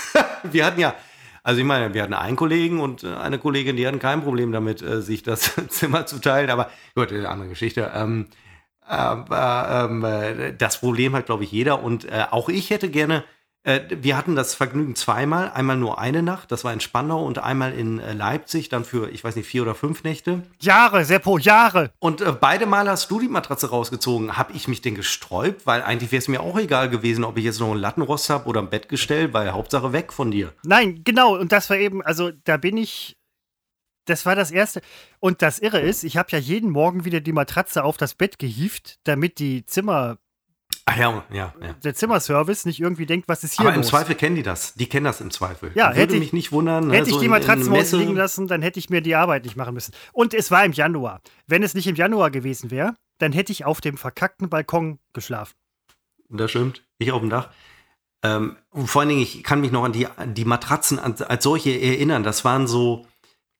wir hatten ja, also ich meine, wir hatten einen Kollegen und äh, eine Kollegin, die hatten kein Problem damit, äh, sich das Zimmer zu teilen, aber gut, eine andere Geschichte. Ähm, aber ähm, äh, das Problem hat, glaube ich, jeder und äh, auch ich hätte gerne, äh, wir hatten das Vergnügen zweimal, einmal nur eine Nacht, das war in Spandau und einmal in äh, Leipzig, dann für, ich weiß nicht, vier oder fünf Nächte. Jahre, Seppo, Jahre. Und äh, beide Mal hast du die Matratze rausgezogen. Habe ich mich denn gesträubt? Weil eigentlich wäre es mir auch egal gewesen, ob ich jetzt noch einen Lattenrost habe oder ein Bettgestell, weil Hauptsache weg von dir. Nein, genau. Und das war eben, also da bin ich. Das war das Erste. Und das Irre ist, ich habe ja jeden Morgen wieder die Matratze auf das Bett gehievt, damit die Zimmer, Ach ja, ja, ja. der Zimmerservice nicht irgendwie denkt, was ist hier Aber im los. Zweifel kennen die das. Die kennen das im Zweifel. Ja, Würde hätte ich- mich nicht wundern. ne, Hätte ich so die in- in Matratzen liegen lassen, dann hätte ich mir die Arbeit nicht machen müssen. Und es war im Januar. Wenn es nicht im Januar gewesen wäre, dann hätte ich auf dem verkackten Balkon geschlafen. Das stimmt. Ich auf dem Dach. Ähm, und vor allen Dingen, ich kann mich noch an die, an die Matratzen als solche erinnern. Das waren so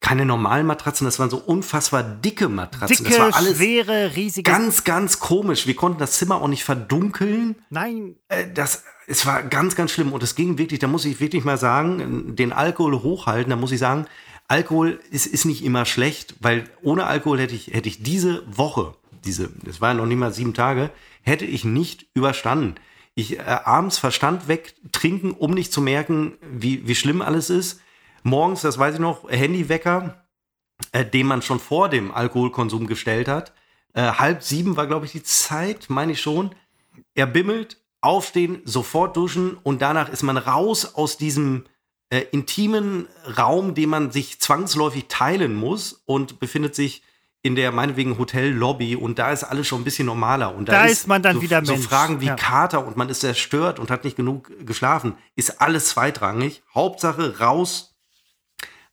keine normalen Matratzen, das waren so unfassbar dicke Matratzen. das Dicke, war alles schwere, riesige. ganz, ganz komisch. Wir konnten das Zimmer auch nicht verdunkeln. Nein, Äh, das, es war ganz, ganz schlimm und es ging wirklich, da muss ich wirklich mal sagen, den Alkohol hochhalten, da muss ich sagen, Alkohol ist, ist nicht immer schlecht, weil ohne Alkohol hätte ich, hätte ich diese Woche, diese, das waren noch nicht mal sieben Tage, hätte ich nicht überstanden. Ich äh, abends Verstand weg trinken, um nicht zu merken, wie, wie schlimm alles ist. Morgens, das weiß ich noch, Handywecker, äh, den man schon vor dem Alkoholkonsum gestellt hat, Äh, halb sieben war, glaube ich, die Zeit, meine ich schon. Er bimmelt, aufstehen, sofort duschen und danach ist man raus aus diesem äh, intimen Raum, den man sich zwangsläufig teilen muss und befindet sich in der meinetwegen Hotellobby und da ist alles schon ein bisschen normaler. Und da, Da ist man dann so, wieder so Mensch, Fragen wie ja. Kater und man ist zerstört und hat nicht genug geschlafen, ist alles zweitrangig. Hauptsache raus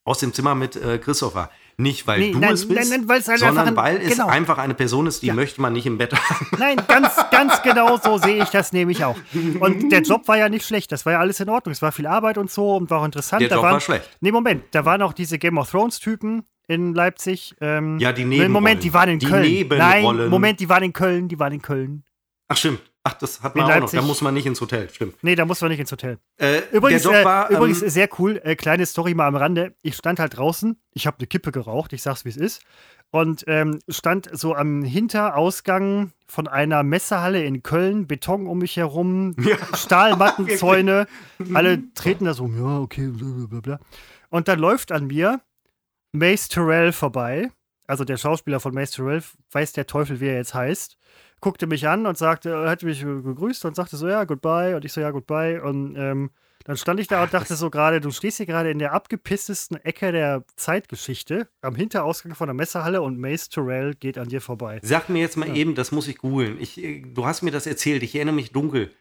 aus dem Zimmer mit äh, Christopher. Nicht, weil Nee, du nein, es bist, nein, nein, halt sondern ein- weil es genau. einfach eine Person ist, die möchte man nicht im Bett haben. Nein, ganz, ganz genau so sehe ich das nämlich auch. Und der Job war ja nicht schlecht, das war ja alles in Ordnung. Es war viel Arbeit und so und war auch interessant. Der da Job waren, war schlecht. Nee, Moment, da waren auch diese Game of Thrones-Typen in Leipzig. Ähm, Ja, die Nebenrollen. Moment, die waren in Die Köln. Nebenrollen. Nein, Moment, die waren in Köln, die waren in Köln. Ach, stimmt. Ach, das hat In man auch noch. Leipzig. Da muss man nicht ins Hotel, stimmt. Nee, da muss man nicht ins Hotel. Äh, Übrigens, äh, war, übrigens ähm, sehr cool, äh, kleine Story mal am Rande. Ich stand halt draußen, ich habe eine Kippe geraucht, ich sag's wie es ist. Und ähm, stand so am Hinterausgang von einer Messehalle in Köln, Beton um mich herum, Stahlmattenzäune. alle treten da so, ja, okay, blablabla. Und dann läuft an mir Mace Terrell vorbei. Also der Schauspieler von Mace Terrell, weiß der Teufel, wie er jetzt heißt guckte mich an und sagte, er hat mich gegrüßt und sagte so, ja, goodbye. Und ich so, ja, goodbye. Und ähm, dann stand ich da und dachte so gerade, du stehst hier gerade in der abgepisstesten Ecke der Zeitgeschichte, am Hinterausgang von der Messehalle und Mace Terrell geht an dir vorbei. Sag mir jetzt mal eben, das muss ich googeln. Ich, äh, du hast mir das erzählt, ich erinnere mich dunkel.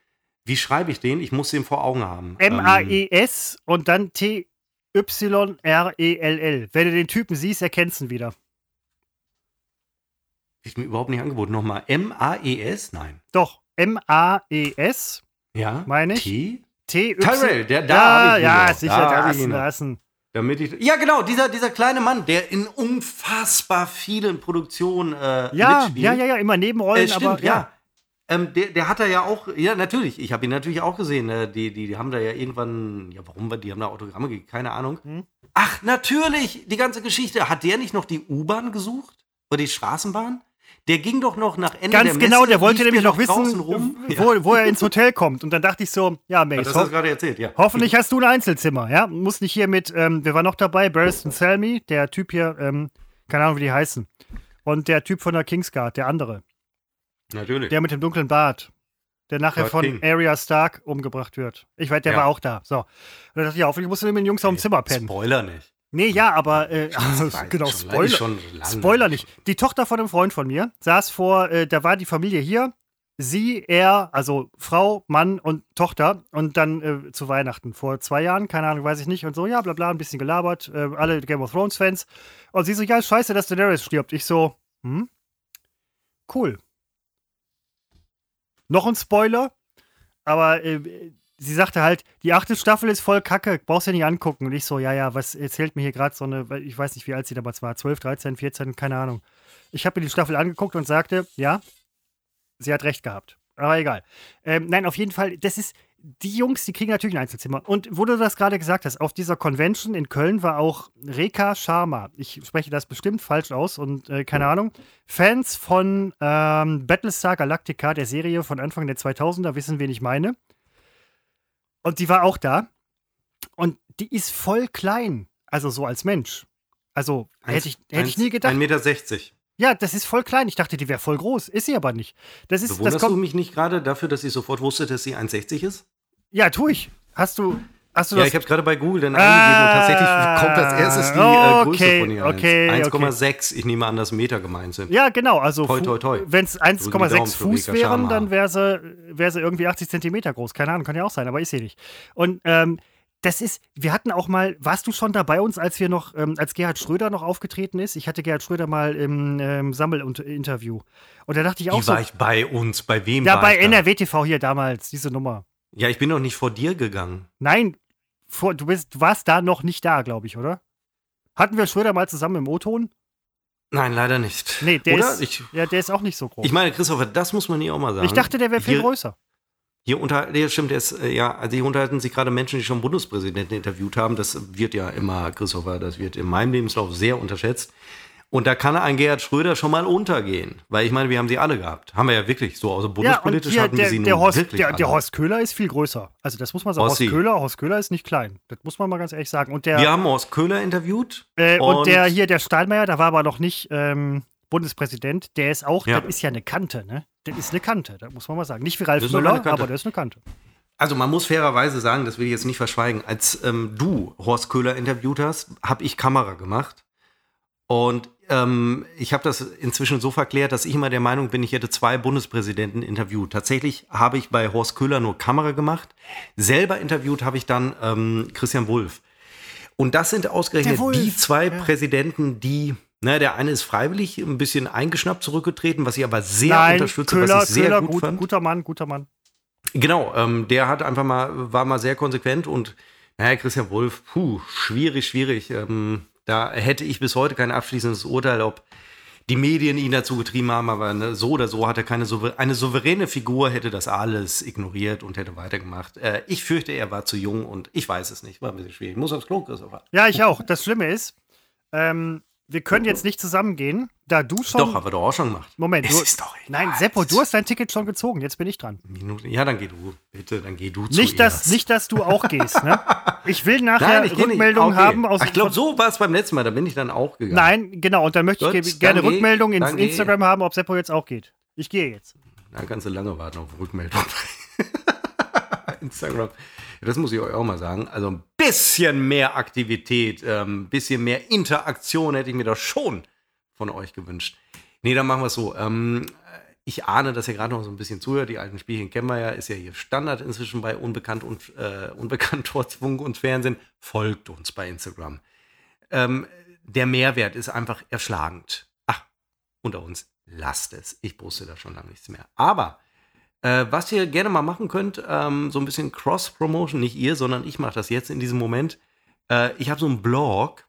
Wie schreibe ich den? Ich muss den vor Augen haben. Ähm, M-A-E-S und dann T-Y-R-E-L-L. Wenn du den Typen siehst, erkennst du ihn wieder. Ist mir überhaupt nicht angeboten. Nochmal. M-A-E-S? Nein. Doch, M-A-E-S, Ja? Meine ich. T? T-Y. Tyrell, der, da ja, ich ja, noch. sicher, Da da ich ein, noch. da ist ein. Damit ich, ja, genau, dieser, dieser kleine Mann, der in unfassbar vielen Produktionen äh, Ja, mitspielt. ja, ja, ja, immer Nebenrollen, Äh, stimmt, aber ja. Ähm, der, der hat da ja auch, ja, natürlich, ich habe ihn natürlich auch gesehen. Äh, die, die, die haben da ja irgendwann, ja, warum, die haben da Autogramme gegeben, keine Ahnung. Hm. Ach, natürlich, die ganze Geschichte. Hat der nicht noch die U-Bahn gesucht? Oder die Straßenbahn? Der ging doch noch nach Ende Ganz der genau, Messe, der wollte nämlich noch wissen. Ja. wo, wo er ins Hotel kommt. Und dann dachte ich so, ja, Mace, das hast du gerade erzählt, ja. hoffentlich hast du ein Einzelzimmer, ja? Muss nicht hier mit, ähm, wer war noch dabei? Barristan Selmy, der Typ hier, ähm, keine Ahnung, wie die heißen. Und der Typ von der Kingsguard, der andere. Natürlich. Der mit dem dunklen Bart. Der nachher Lord von King. Arya Stark umgebracht wird. Ich weiß, der Ja. war auch da. So. Und dann dachte ich, ja, hoffentlich musst du mit den Jungs auf dem Zimmer pennen. Spoiler nicht. Nee, ja, aber äh, genau, Spoiler. Spoiler nicht. Die Tochter von einem Freund von mir saß vor, äh, da war die Familie hier, sie, er, also Frau, Mann und Tochter und dann äh, zu Weihnachten vor zwei Jahren, keine Ahnung, weiß ich nicht und so, ja, bla bla, ein bisschen gelabert, äh, alle Game of Thrones Fans und sie so, ja, scheiße, dass Daenerys stirbt. Ich so, hm, cool. Noch ein Spoiler, aber äh, sie sagte halt, die achte Staffel ist voll kacke, brauchst du nicht angucken. Und ich so, ja, ja, was erzählt mir hier gerade so eine, ich weiß nicht, wie alt sie damals war, 12, 13, 14, keine Ahnung. Ich habe mir die Staffel angeguckt und sagte, ja, sie hat recht gehabt. Aber egal. Ähm, nein, auf jeden Fall, das ist, die Jungs, die kriegen natürlich ein Einzelzimmer. Und wo du das gerade gesagt hast, auf dieser Convention in Köln war auch Reka Sharma. Ich spreche das bestimmt falsch aus und äh, keine Ahnung. Fans von ähm, Battlestar Galactica, der Serie von Anfang der 2000er, wissen, wen ich meine. Und die war auch da. Und die ist voll klein. Also so als Mensch. Also hätte ich, hätte ich nie gedacht. 1,60 Meter. 60. Ja, das ist voll klein. Ich dachte, die wäre voll groß. Ist sie aber nicht. Das ist, das Bewunderst du kommt. mich nicht gerade dafür, dass ich sofort wusste, dass sie 1,60 ist? Ja, tu ich. Hast du, du Ja, ich habe gerade bei Google dann eingegeben und tatsächlich kommt als erstes die äh, Größe okay, von ihr. okay, 1,6. Ich nehme an, dass Meter gemeint sind. ja, genau. Also, wenn es Drücken die Daumen 1,6 für Fuß wären, dann wäre sie, wär sie irgendwie 80 Zentimeter groß. Keine Ahnung, kann ja auch sein, aber ist sie nicht. Und ähm, das ist, wir hatten auch mal, warst du schon da bei uns, als wir noch, ähm, als Gerhard Schröder noch aufgetreten ist? Ich hatte Gerhard Schröder mal im ähm, Sammel-Interview. Und da dachte ich auch Wie so, war ich bei uns? Bei wem ja, bei? NRW TV hier damals, diese Nummer. Ja, ich bin doch nicht vor dir gegangen. Nein, vor, du, bist, du warst da noch nicht da, glaube ich, oder? Hatten wir Schröder mal zusammen im O-Ton? Nein, leider nicht. Nee, der Oder? ist, Ich, ja, der ist auch nicht so groß. ich meine, Christopher, das muss man hier auch mal sagen. Ich dachte, der wäre viel Hier- größer. Hier unter, ja, stimmt, der ist, äh, ja, also hier unterhalten sich gerade Menschen, die schon Bundespräsidenten interviewt haben. Das wird ja immer, Christopher, das wird in meinem Lebenslauf sehr unterschätzt. Und da kann ein Gerhard Schröder schon mal untergehen. Weil ich meine, wir haben sie alle gehabt. Haben wir ja wirklich so. Also Ja, und bundespolitisch hier, hatten wir der, sie der, nun Horst, wirklich der, alle. der Horst Köhler ist viel größer. Also das muss man sagen. Horst. Köhler, Horst Köhler ist nicht klein. Das muss man mal ganz ehrlich sagen. Und der, Wir haben Horst Köhler interviewt. äh, und, der hier, der Steinmeier, da war aber noch nicht ähm, Bundespräsident, der ist auch, ja. das ist ja eine Kante, ne? Das ist eine Kante, da muss man mal sagen. Nicht wie Ralf Müller, aber der ist eine Kante. Also man muss fairerweise sagen, das will ich jetzt nicht verschweigen, als ähm, du Horst Köhler interviewt hast, habe ich Kamera gemacht. Und ähm, ich habe das inzwischen so verklärt, dass ich immer der Meinung bin, ich hätte zwei Bundespräsidenten interviewt. Tatsächlich habe ich bei Horst Köhler nur Kamera gemacht. Selber interviewt habe ich dann ähm, Christian Wulff. Und das sind ausgerechnet die zwei ja. Präsidenten, die na, der eine ist freiwillig ein bisschen eingeschnappt zurückgetreten, was ich aber sehr Nein, unterstütze, Köhler, was ich sehr Köhler, gut, gut fand. Guter Mann, guter Mann. Genau, ähm, der hat einfach mal, war mal sehr konsequent und naja, Christian Wolf, puh, schwierig, schwierig. Ähm, da hätte ich bis heute kein abschließendes Urteil, ob die Medien ihn dazu getrieben haben, aber ne, so oder so hat er keine Souver eine souveräne Figur, hätte das alles ignoriert und hätte weitergemacht. Äh, ich fürchte, er war zu jung und ich weiß es nicht. War ein bisschen schwierig. Ich muss aufs Klo, Christopher. Ja, ich auch. Das Schlimme ist, ähm, wir können jetzt nicht zusammengehen, da du schon. Doch, wir doch auch schon gemacht. Moment, du, ist doch Nein, Seppo, du hast dein Ticket schon gezogen. Jetzt bin ich dran. Ja, dann geh du. Bitte, dann geh du nicht, dass, nicht, dass du auch gehst. Ne? Ich will nachher Nein, ich Rückmeldungen haben aus. Ich glaube, so war es beim letzten Mal. Da bin ich dann auch gegangen. Nein, genau. Und dann möchte Gut, ich gerne Rückmeldungen ins Instagram haben, ob Seppo jetzt auch geht. Ich gehe jetzt. Da kannst du lange warten auf Rückmeldung. Instagram. Das muss ich euch auch mal sagen. Also ein bisschen mehr Aktivität, ein ähm, bisschen mehr Interaktion hätte ich mir doch schon von euch gewünscht. Nee, dann machen wir es so. Ähm, ich ahne, dass ihr gerade noch so ein bisschen zuhört. Die alten Spielchen kennen wir ja, ist ja hier Standard inzwischen bei Unbekannt und äh, Unbekannt trotz Funk und Fernsehen. Folgt uns bei Instagram. Ähm, der Mehrwert ist einfach erschlagend. Ach, unter uns, lasst es. Ich poste da schon lange nichts mehr. Aber äh, was ihr gerne mal machen könnt, ähm, so ein bisschen Cross-Promotion, nicht ihr, sondern ich mache das jetzt in diesem Moment. Äh, ich habe so einen Blog,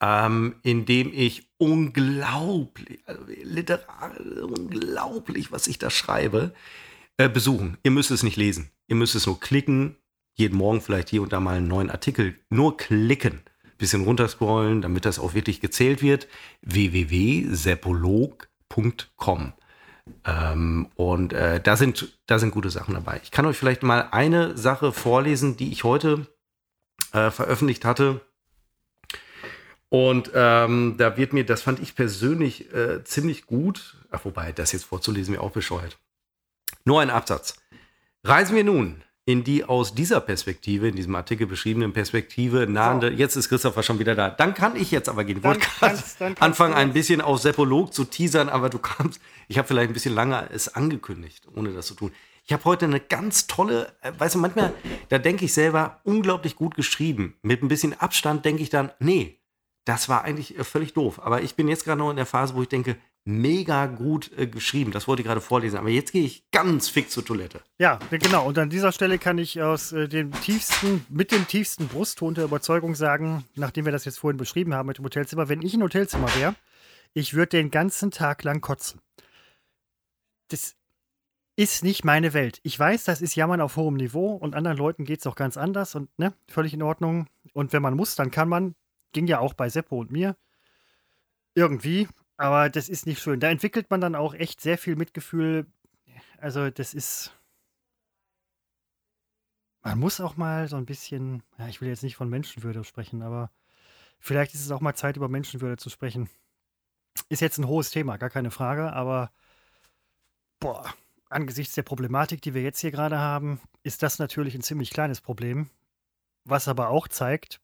ähm, in dem ich unglaublich, also literal, unglaublich, was ich da schreibe, äh, besuchen. Ihr müsst es nicht lesen. Ihr müsst es nur klicken. Jeden Morgen vielleicht hier und da mal einen neuen Artikel. Nur klicken. Bisschen runterscrollen, damit das auch wirklich gezählt wird. www.seppolog.com. Ähm, und äh, da, sind, da sind gute Sachen dabei. Ich kann euch vielleicht mal eine Sache vorlesen, die ich heute äh, veröffentlicht hatte. Und ähm, da wird mir, das fand ich persönlich äh, ziemlich gut. Ach, wobei, das jetzt vorzulesen mir auch bescheuert. Nur ein Absatz. Reisen wir nun in die aus dieser Perspektive, in diesem Artikel beschriebenen Perspektive nahende, so. jetzt ist Christopher schon wieder da. Dann kann ich jetzt aber gehen. Ich wollte anfangen, ein bisschen auf Seppolog zu teasern, aber du kamst, ich habe vielleicht ein bisschen lange es angekündigt, ohne das zu tun. Ich habe heute eine ganz tolle, äh, weißt du, manchmal, da denke ich selber, unglaublich gut geschrieben. Mit ein bisschen Abstand denke ich dann, nee, das war eigentlich äh, völlig doof. Aber ich bin jetzt gerade noch in der Phase, wo ich denke, mega gut äh, geschrieben. Das wollte ich gerade vorlesen. Aber jetzt gehe ich ganz fix zur Toilette. Ja, genau. Und an dieser Stelle kann ich aus äh, dem tiefsten, mit dem tiefsten Brustton der Überzeugung sagen, nachdem wir das jetzt vorhin beschrieben haben mit dem Hotelzimmer, wenn ich ein Hotelzimmer wäre, ich würde den ganzen Tag lang kotzen. Das ist nicht meine Welt. Ich weiß, das ist Jammern auf hohem Niveau und anderen Leuten geht es auch ganz anders und ne, völlig in Ordnung. Und wenn man muss, dann kann man Ging ja auch bei Seppo und mir. Irgendwie. Aber das ist nicht schön. Da entwickelt man dann auch echt sehr viel Mitgefühl. Also, das ist. Man muss auch mal so ein bisschen. Ja, ich will jetzt nicht von Menschenwürde sprechen, aber vielleicht ist es auch mal Zeit, über Menschenwürde zu sprechen. Ist jetzt ein hohes Thema, gar keine Frage, aber. Boah, angesichts der Problematik, die wir jetzt hier gerade haben, ist das natürlich ein ziemlich kleines Problem. Was aber auch zeigt,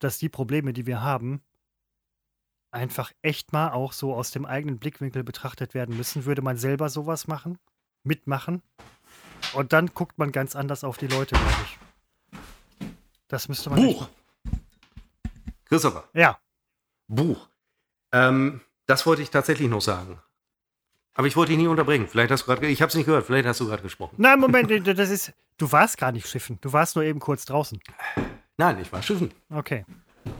dass die Probleme, die wir haben, einfach echt mal auch so aus dem eigenen Blickwinkel betrachtet werden müssen. Würde man selber sowas machen, mitmachen, und dann guckt man ganz anders auf die Leute, glaube ich. Das müsste man. Buch! Christopher. Ja. Buch. Ähm, das wollte ich tatsächlich noch sagen. Aber ich wollte dich nie unterbringen. Vielleicht hast du gerade, ich habe es nicht gehört, vielleicht hast du gerade gesprochen. Nein, Moment, das ist, du warst gar nicht schiffen. Du warst nur eben kurz draußen. Nein, ich war schiffen. Okay.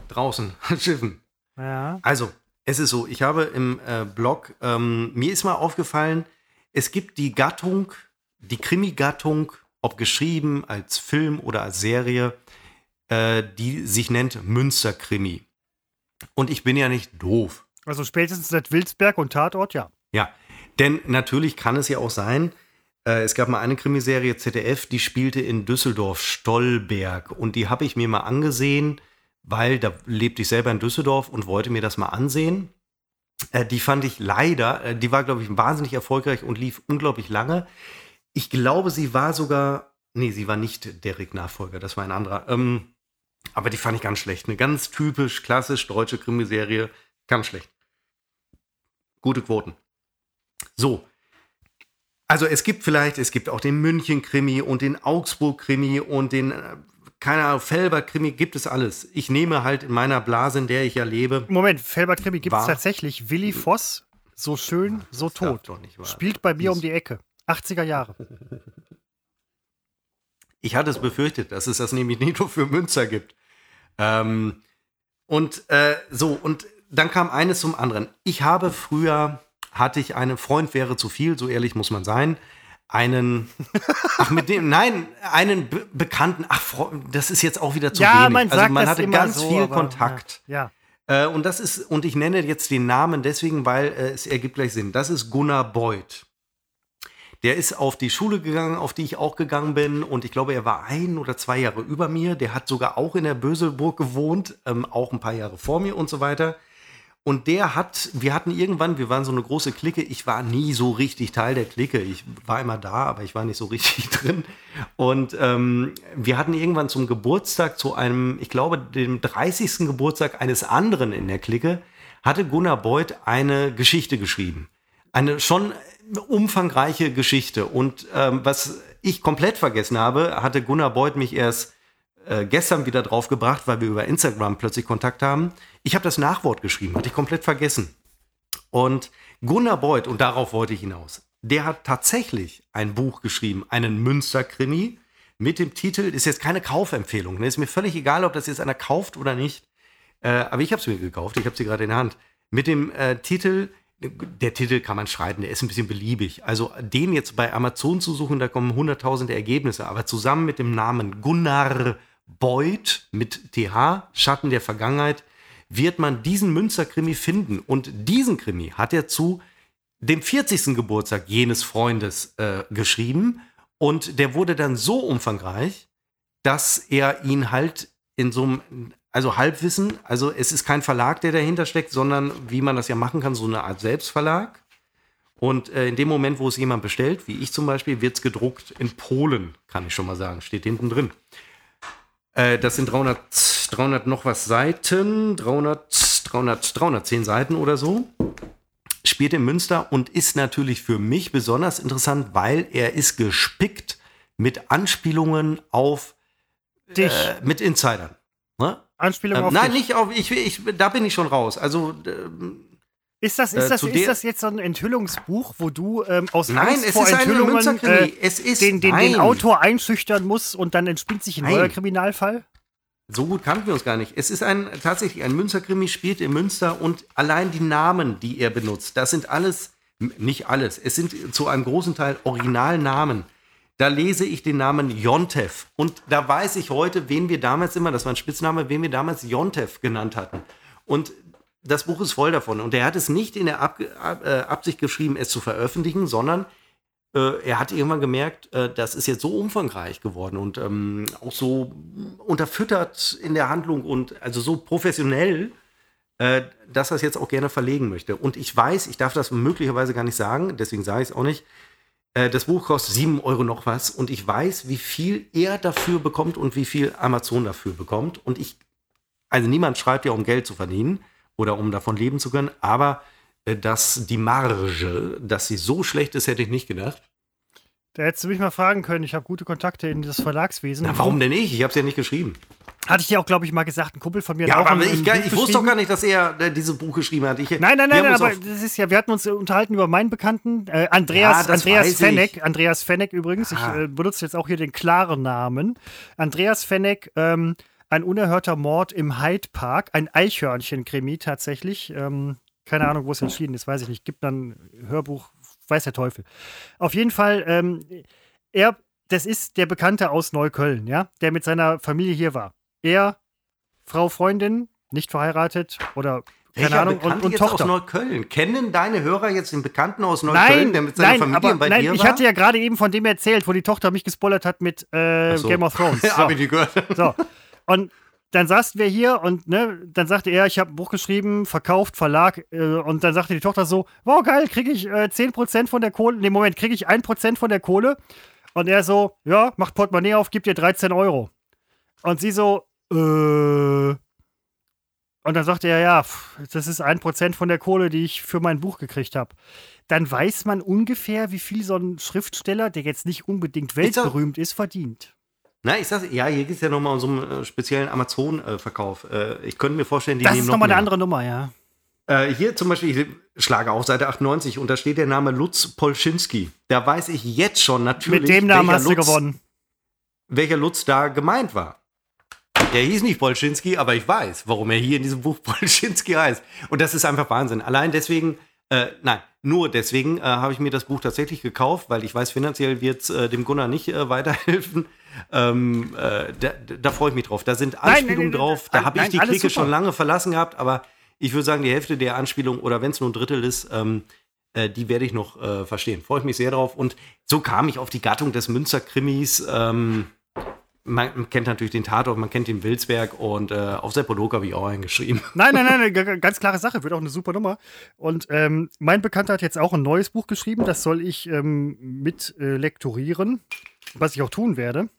Draußen, schiffen. Ja. Also, es ist so, ich habe im äh, Blog, ähm, mir ist mal aufgefallen, es gibt die Gattung, die Krimi-Gattung, ob geschrieben als Film oder als Serie, äh, die sich nennt Münsterkrimi. Und ich bin ja nicht doof. Also spätestens seit Wilsberg und Tatort, ja. Ja, denn natürlich kann es ja auch sein, äh, es gab mal eine Krimiserie ZDF, die spielte in Düsseldorf Stolberg und die habe ich mir mal angesehen, weil da lebte ich selber in Düsseldorf und wollte mir das mal ansehen. Äh, die fand ich leider, äh, die war, glaube ich, wahnsinnig erfolgreich und lief unglaublich lange. Ich glaube, sie war sogar, nee, sie war nicht Derek Nachfolger, das war ein anderer. Ähm, aber die fand ich ganz schlecht. Eine ganz typisch, klassisch deutsche Krimiserie. Ganz schlecht. Gute Quoten. So. Also es gibt vielleicht, es gibt auch den München-Krimi und den Augsburg-Krimi und den, äh, keine Ahnung, Felber-Krimi, gibt es alles. Ich nehme halt in meiner Blase, in der ich ja lebe. Moment, Felber-Krimi gibt es tatsächlich. Willi Voss, so schön, so tot. Spielt bei mir um die Ecke. 80er Jahre. Ich hatte es befürchtet, dass es das nämlich nicht nur für Münster gibt. Ähm, und äh, so, und dann kam eines zum anderen. Ich habe früher, hatte ich einen Freund wäre zu viel, so ehrlich muss man sein. Einen, ach, mit dem, nein, einen Be Bekannten, ach, das ist jetzt auch wieder zu ja, wenig. Man also man hatte ganz so, viel aber, Kontakt. Ja. ja. Äh, und das ist, und ich nenne jetzt den Namen deswegen, weil äh, es ergibt gleich Sinn. Das ist Gunnar Beuth. Der ist auf die Schule gegangen, auf die ich auch gegangen bin. Und ich glaube, er war ein oder zwei Jahre über mir. Der hat sogar auch in der Böselburg gewohnt, ähm, auch ein paar Jahre vor mir und so weiter. Und der hat, wir hatten irgendwann, wir waren so eine große Clique. Ich war nie so richtig Teil der Clique. Ich war immer da, aber ich war nicht so richtig drin. Und ähm, wir hatten irgendwann zum Geburtstag, zu einem, ich glaube, dem 30. Geburtstag eines anderen in der Clique, hatte Gunnar Beuth eine Geschichte geschrieben. Eine schon umfangreiche Geschichte. Und ähm, was ich komplett vergessen habe, hatte Gunnar Beuth mich erst äh, gestern wieder drauf gebracht, weil wir über Instagram plötzlich Kontakt haben. Ich habe das Nachwort geschrieben, hatte ich komplett vergessen. Und Gunnar Beuth, und darauf wollte ich hinaus, der hat tatsächlich ein Buch geschrieben, einen Münster-Krimi mit dem Titel, ist jetzt keine Kaufempfehlung, ne? ist mir völlig egal, ob das jetzt einer kauft oder nicht, äh, aber ich habe es mir gekauft, ich habe sie gerade in der Hand, mit dem äh, Titel der Titel kann man schreiben, der ist ein bisschen beliebig. Also den jetzt bei Amazon zu suchen, da kommen hunderttausende Ergebnisse, aber zusammen mit dem Namen Gunnar Beuth mit TH, Schatten der Vergangenheit, wird man diesen Münster-Krimi finden. Und diesen Krimi hat er zu dem 40. Geburtstag jenes Freundes äh, geschrieben. Und der wurde dann so umfangreich, dass er ihn halt in so einem also Halbwissen, also es ist kein Verlag, der dahinter steckt, sondern wie man das ja machen kann, so eine Art Selbstverlag. Und äh, in dem Moment, wo es jemand bestellt, wie ich zum Beispiel, wird es gedruckt in Polen, kann ich schon mal sagen, steht hinten drin. Äh, das sind 300, 300 noch was Seiten, 300, 300, 310 Seiten oder so. Spielt in Münster und ist natürlich für mich besonders interessant, weil er ist gespickt mit Anspielungen auf Dich. Äh, mit Insidern. Ne? Anspielung ähm, auf Nein, dich. nicht auf, ich, ich, da bin ich schon raus. Also, Ist das, ist, äh, das, zu ist das jetzt so ein Enthüllungsbuch, wo du ähm, aus nein, Angst vor Enthüllungen äh, es ist, den, den, den Autor einschüchtern musst und dann entspinnt sich ein Nein. neuer Kriminalfall? So gut kannten wir uns gar nicht. Es ist ein, tatsächlich ein Münsterkrimi, spielt in Münster und allein die Namen, die er benutzt, das sind alles, nicht alles, es sind zu einem großen Teil Originalnamen. Da lese ich den Namen Jontef. Und da weiß ich heute, wen wir damals immer, das war ein Spitzname, wen wir damals Jontef genannt hatten. Und das Buch ist voll davon. Und er hat es nicht in der Ab Ab äh, Absicht geschrieben, es zu veröffentlichen, sondern äh, er hat irgendwann gemerkt, äh, das ist jetzt so umfangreich geworden und ähm, auch so unterfüttert in der Handlung und also so professionell, äh, dass er es jetzt auch gerne verlegen möchte. Und ich weiß, ich darf das möglicherweise gar nicht sagen, deswegen sage ich es auch nicht. Äh, das Buch kostet 7 Euro noch was und ich weiß, wie viel er dafür bekommt und wie viel Amazon dafür bekommt. Und ich, also niemand schreibt ja, um Geld zu verdienen oder um davon leben zu können, aber äh, dass die Marge, dass sie so schlecht ist, hätte ich nicht gedacht. Da hättest du mich mal fragen können. Ich habe gute Kontakte in das Verlagswesen. Na, warum denn nicht? Ich habe es ja nicht geschrieben. Hatte ich dir auch, glaube ich, mal gesagt. Ein Kumpel von mir Ja, aber ich, Buch ich wusste doch gar nicht, dass er äh, dieses Buch geschrieben hat. Ich, Nein, nein, nein, nein aber das ist ja, wir hatten uns äh, unterhalten über meinen Bekannten, äh, Andreas, Ja, Andreas ich. Fenneck, Andreas Fenneck übrigens, ich Ah. äh, benutze jetzt auch hier den klaren Namen. Andreas Fenneck, ähm, ein unerhörter Mord im Hyde Park, ein Eichhörnchen-Krimi tatsächlich. Ähm, keine Ahnung, wo es entschieden ist, weiß ich nicht. Gibt dann ein Hörbuch, weiß der Teufel. Auf jeden Fall, ähm, er, das ist der Bekannte aus Neukölln, ja, der mit seiner Familie hier war. Er, Frau, Freundin, nicht verheiratet oder keine Welcher Ahnung, und, Bekannte und jetzt Tochter. aus Neukölln? Kennen deine Hörer jetzt den Bekannten aus Neukölln, der mit seiner nein, Familie aber, bei nein, dir ich war? hatte ja gerade eben von dem erzählt, wo die Tochter mich gespoilert hat mit äh, so. Game of Thrones. Hab ich So, nicht gehört. so. Und dann saßen wir hier und ne, dann sagte er, ich habe ein Buch geschrieben, verkauft, Verlag äh, und dann sagte die Tochter so, wow, geil, kriege ich äh, 10% von der Kohle, in dem Moment kriege ich 1% von der Kohle und er so, ja, macht Portemonnaie auf, gibt dir 13 Euro. Und sie so, äh, und dann sagte er, ja, das ist 1% von der Kohle, die ich für mein Buch gekriegt habe. Dann weiß man ungefähr, wie viel so ein Schriftsteller, der jetzt nicht unbedingt weltberühmt ist, verdient. Na, ich sag's, ja, hier geht es ja nochmal um so einen äh, speziellen Amazon-Verkauf. Äh, ich könnte mir vorstellen, die das nehmen ist noch nochmal eine mehr. andere Nummer, ja. Äh, hier zum Beispiel, ich schlage auf Seite 98 und da steht der Name Lutz Polschinski. Da weiß ich jetzt schon natürlich, Mit dem Namen welcher hast du Lutz, gewonnen. welcher Lutz da gemeint war. Der hieß nicht Polschinski, aber ich weiß, warum er hier in diesem Buch Polschinski heißt. Und das ist einfach Wahnsinn. Allein deswegen, äh, nein, nur deswegen äh, habe ich mir das Buch tatsächlich gekauft, weil ich weiß, finanziell wird es äh, dem Gunnar nicht äh, weiterhelfen. Ähm, äh, da, da freue ich mich drauf. Da sind nein, Anspielungen nein, drauf. nein, Da habe nein, ich die Clique schon lange verlassen gehabt, aber ich würde sagen, die Hälfte der Anspielungen oder wenn es nur ein Drittel ist, ähm, äh, die werde ich noch äh, verstehen. Freue ich mich sehr drauf. Und so kam ich auf die Gattung des Münster-Krimis. Ähm, man kennt natürlich den Tatort, man kennt den Wilsberg und äh, auf Seppolok habe ich auch eingeschrieben. Nein, nein, nein, g- g- ganz klare Sache, wird auch eine super Nummer. Und ähm, mein Bekannter hat jetzt auch ein neues Buch geschrieben, das soll ich ähm, mit äh, lektorieren, was ich auch tun werde.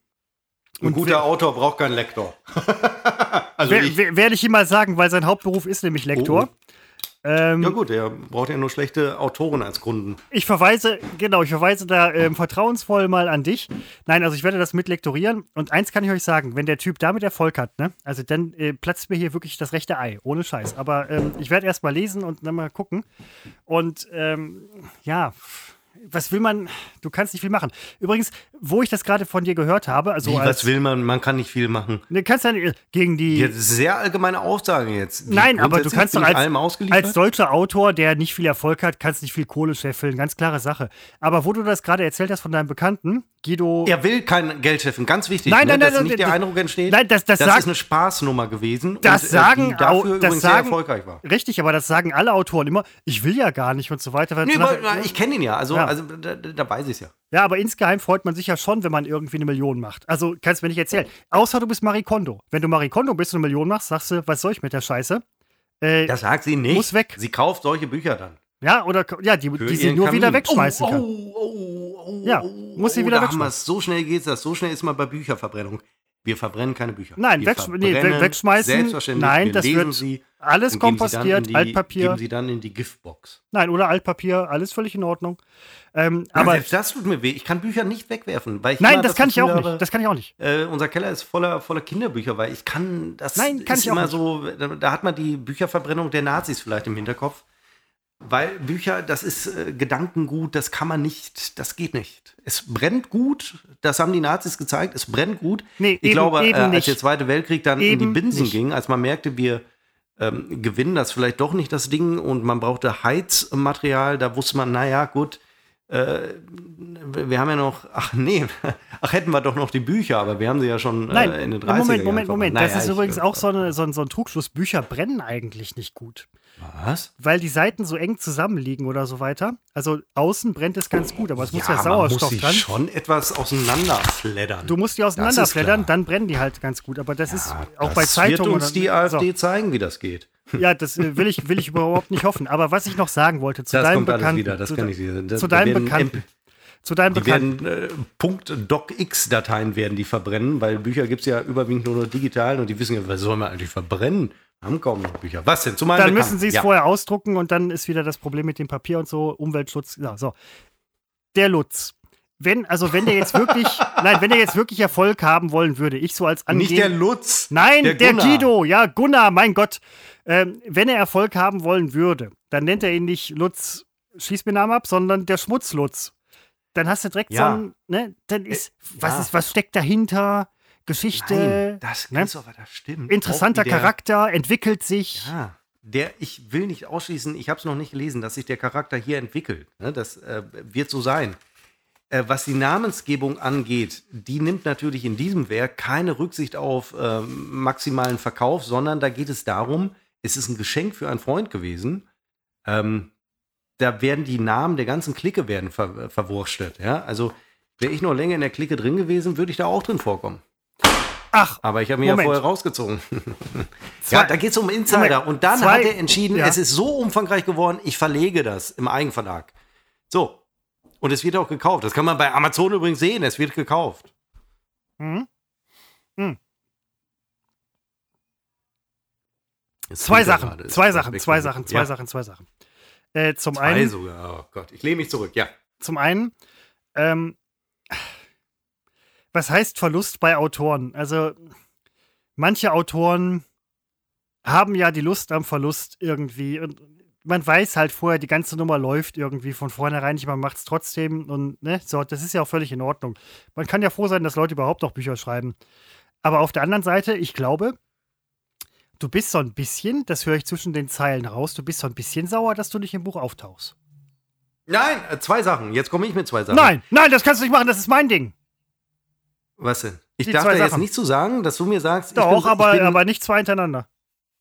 Ein guter Autor braucht keinen Lektor. also Wer, ich, wer, werde ich ihm mal sagen, weil sein Hauptberuf ist nämlich Lektor. Ähm, ja gut, der braucht ja nur schlechte Autoren als Kunden. Ich verweise, genau, ich verweise da ähm, vertrauensvoll mal an dich. Nein, also ich werde das mit lektorieren. Und eins kann ich euch sagen, wenn der Typ damit Erfolg hat, ne, also dann äh, platzt mir hier wirklich das rechte Ei, ohne Scheiß. Aber ähm, ich werde erst mal lesen und dann mal gucken. Und ähm, ja, was will man, du kannst nicht viel machen. Übrigens, wo ich das gerade von dir gehört habe, also Wie, als, was will man? Man kann nicht viel machen. ne, kannst du gegen die, Ja, sehr allgemeine Aussage jetzt. Die Nein, aber du kannst doch als, als deutscher Autor, der nicht viel Erfolg hat, kannst nicht viel Kohle scheffeln. Ganz klare Sache. Aber wo du das gerade erzählt hast von deinem Bekannten, Guido. er will kein Geld scheffeln, ganz wichtig, Nein, ne, nein, dass nein, nicht nein, der Eindruck entsteht, nein, das- das das sagt- ist eine Spaßnummer gewesen Das und sagen äh, die dafür das übrigens sehr sagen- erfolgreich war. Richtig, aber das sagen alle Autoren immer, ich will ja gar nicht und so weiter. Nee, weil, ich kenne ihn ja, also, Ja. also da, da weiß ich es ja. Ja, aber insgeheim freut man sich ja schon, wenn man irgendwie eine Million macht. Also kannst du mir nicht erzählen. Außer du bist Marie Kondo. Wenn du Marie Kondo bist und eine Million machst, sagst du, was soll ich mit der Scheiße? Äh, Das sagt sie nicht. Muss weg. Sie kauft solche Bücher dann. ja, oder ja, die, die sie nur wieder Kamin. wegschmeißen oh, kann. Oh, oh, oh, Ja, oh, muss sie oh, wieder da wegschmeißen. So schnell geht's das. So schnell ist man bei Bücherverbrennung. Wir verbrennen keine Bücher. Nein, wegsch- nee, wegschmeißen. Selbstverständlich. Nein, wir das lesen wird sie Alles kompostiert, die, Altpapier. Geben sie dann in die Giftbox. Nein, oder Altpapier, alles völlig in Ordnung. Ähm, Aber aber selbst das tut mir weh. Ich kann Bücher nicht wegwerfen. Weil ich nein, das kann ich auch habe, nicht. Das kann ich auch nicht. Äh, unser Keller ist voller, voller Kinderbücher, weil ich kann das Nein, kann ist ich auch immer nicht. so, da, da hat man die Bücherverbrennung der Nazis vielleicht im Hinterkopf. Weil Bücher, das ist äh, Gedankengut, das kann man nicht, das geht nicht. Es brennt gut, das haben die Nazis gezeigt, es brennt gut. Nee, ich eben- glaube, eben äh, als nicht. der Zweite Weltkrieg dann in Eben die Binsen nicht. ging, als man merkte, wir ähm, gewinnen das vielleicht doch nicht, das Ding, und man brauchte Heizmaterial, da wusste man, naja, gut, äh, wir haben ja noch, ach nee, ach hätten wir doch noch die Bücher, aber wir haben sie ja schon Nein, äh, in den 30er Moment, Jahren Moment, verbrannt. Moment. Naja, das ist übrigens äh, auch so, eine, so, ein, so ein Trugschluss. Bücher brennen eigentlich nicht gut. Was? Weil die Seiten so eng zusammenliegen oder so weiter. Also außen brennt es ganz gut, aber es muss ja man Sauerstoff muss sie dran. schon etwas auseinanderfleddern. Du musst die auseinanderfleddern, dann brennen die halt ganz gut. Aber das ist auch bei das Zeitungen. wird uns die AfD So. zeigen, wie das geht. Ja, das äh, will ich, will ich überhaupt nicht hoffen. Aber was ich noch sagen wollte, zu Das deinem kommt alles Bekannten. wieder, das zu, kann ich dir. Das, zu deinem Bekannten. Zu deinem Die Bekannten. werden äh, .docx-Dateien werden die verbrennen, weil Bücher gibt es ja überwiegend nur noch digital und die wissen ja, was soll man eigentlich verbrennen? Haben kaum noch Bücher. Was denn? Zu meinem Dann müssen sie es ja. vorher ausdrucken und dann ist wieder das Problem mit dem Papier und so, Umweltschutz. Ja, so. Der Lutz. Wenn, also wenn der jetzt wirklich, nein, wenn der jetzt wirklich Erfolg haben wollen würde, ich so als Nicht der Lutz. Nein, der, Gunnar. Guido, ja, Gunnar, mein Gott. Ähm, wenn er Erfolg haben wollen würde, dann nennt er ihn nicht Lutz, schieß mir Namen ab, sondern der Schmutzlutz. Dann hast du direkt Ja. so ein, ne, dann ist, was ja. ist, was steckt dahinter? Geschichte, Nein, das ne? ist aber das stimmt. interessanter der- Charakter, entwickelt sich. Ja, der, ich will nicht ausschließen, ich habe es noch nicht gelesen, dass sich der Charakter hier entwickelt. Ne, das äh, wird so sein. Äh, was die Namensgebung angeht, die nimmt natürlich in diesem Werk keine Rücksicht auf ähm, maximalen Verkauf, sondern da geht es darum, es ist ein Geschenk für einen Freund gewesen. Ähm, da werden die Namen der ganzen Clique werden ver verwurstet. Ja? Also wäre ich noch länger in der Clique drin gewesen, würde ich da auch drin vorkommen. Ach, aber ich habe mich ja Moment. vorher rausgezogen. Zwei- ja, da geht es um Insider. Moment, Und dann zwei- hat er entschieden, ja. es ist so umfangreich geworden, ich verlege das im Eigenverlag. So. Und es wird auch gekauft. Das kann man bei Amazon übrigens sehen. Es wird gekauft. hm? Es Zwei Sachen, gerade. Es zwei Sachen, zwei von- Sachen, zwei ja, Sachen, zwei Sachen. Äh, zum Zwei einen, sogar. Oh Gott, ich lehne mich zurück. Ja. zum einen, ähm, was heißt Verlust bei Autoren? Also, manche Autoren haben ja die Lust am Verlust irgendwie und man weiß halt vorher, die ganze Nummer läuft irgendwie von vornherein nicht, man macht es trotzdem und ne, so, das ist ja auch völlig in Ordnung. Man kann ja froh sein, dass Leute überhaupt noch Bücher schreiben. Aber auf der anderen Seite, ich glaube, du bist so ein bisschen, das höre ich zwischen den Zeilen raus, du bist so ein bisschen sauer, dass du nicht im Buch auftauchst. Nein, äh, zwei Sachen. Jetzt komme ich mit zwei Sachen. Nein, nein, das kannst du nicht machen, das ist mein Ding. Was denn? Ich Die darf da jetzt Sachen. nicht zu sagen, dass du mir sagst, ich Doch, bin, aber, bin, aber nicht zwei hintereinander.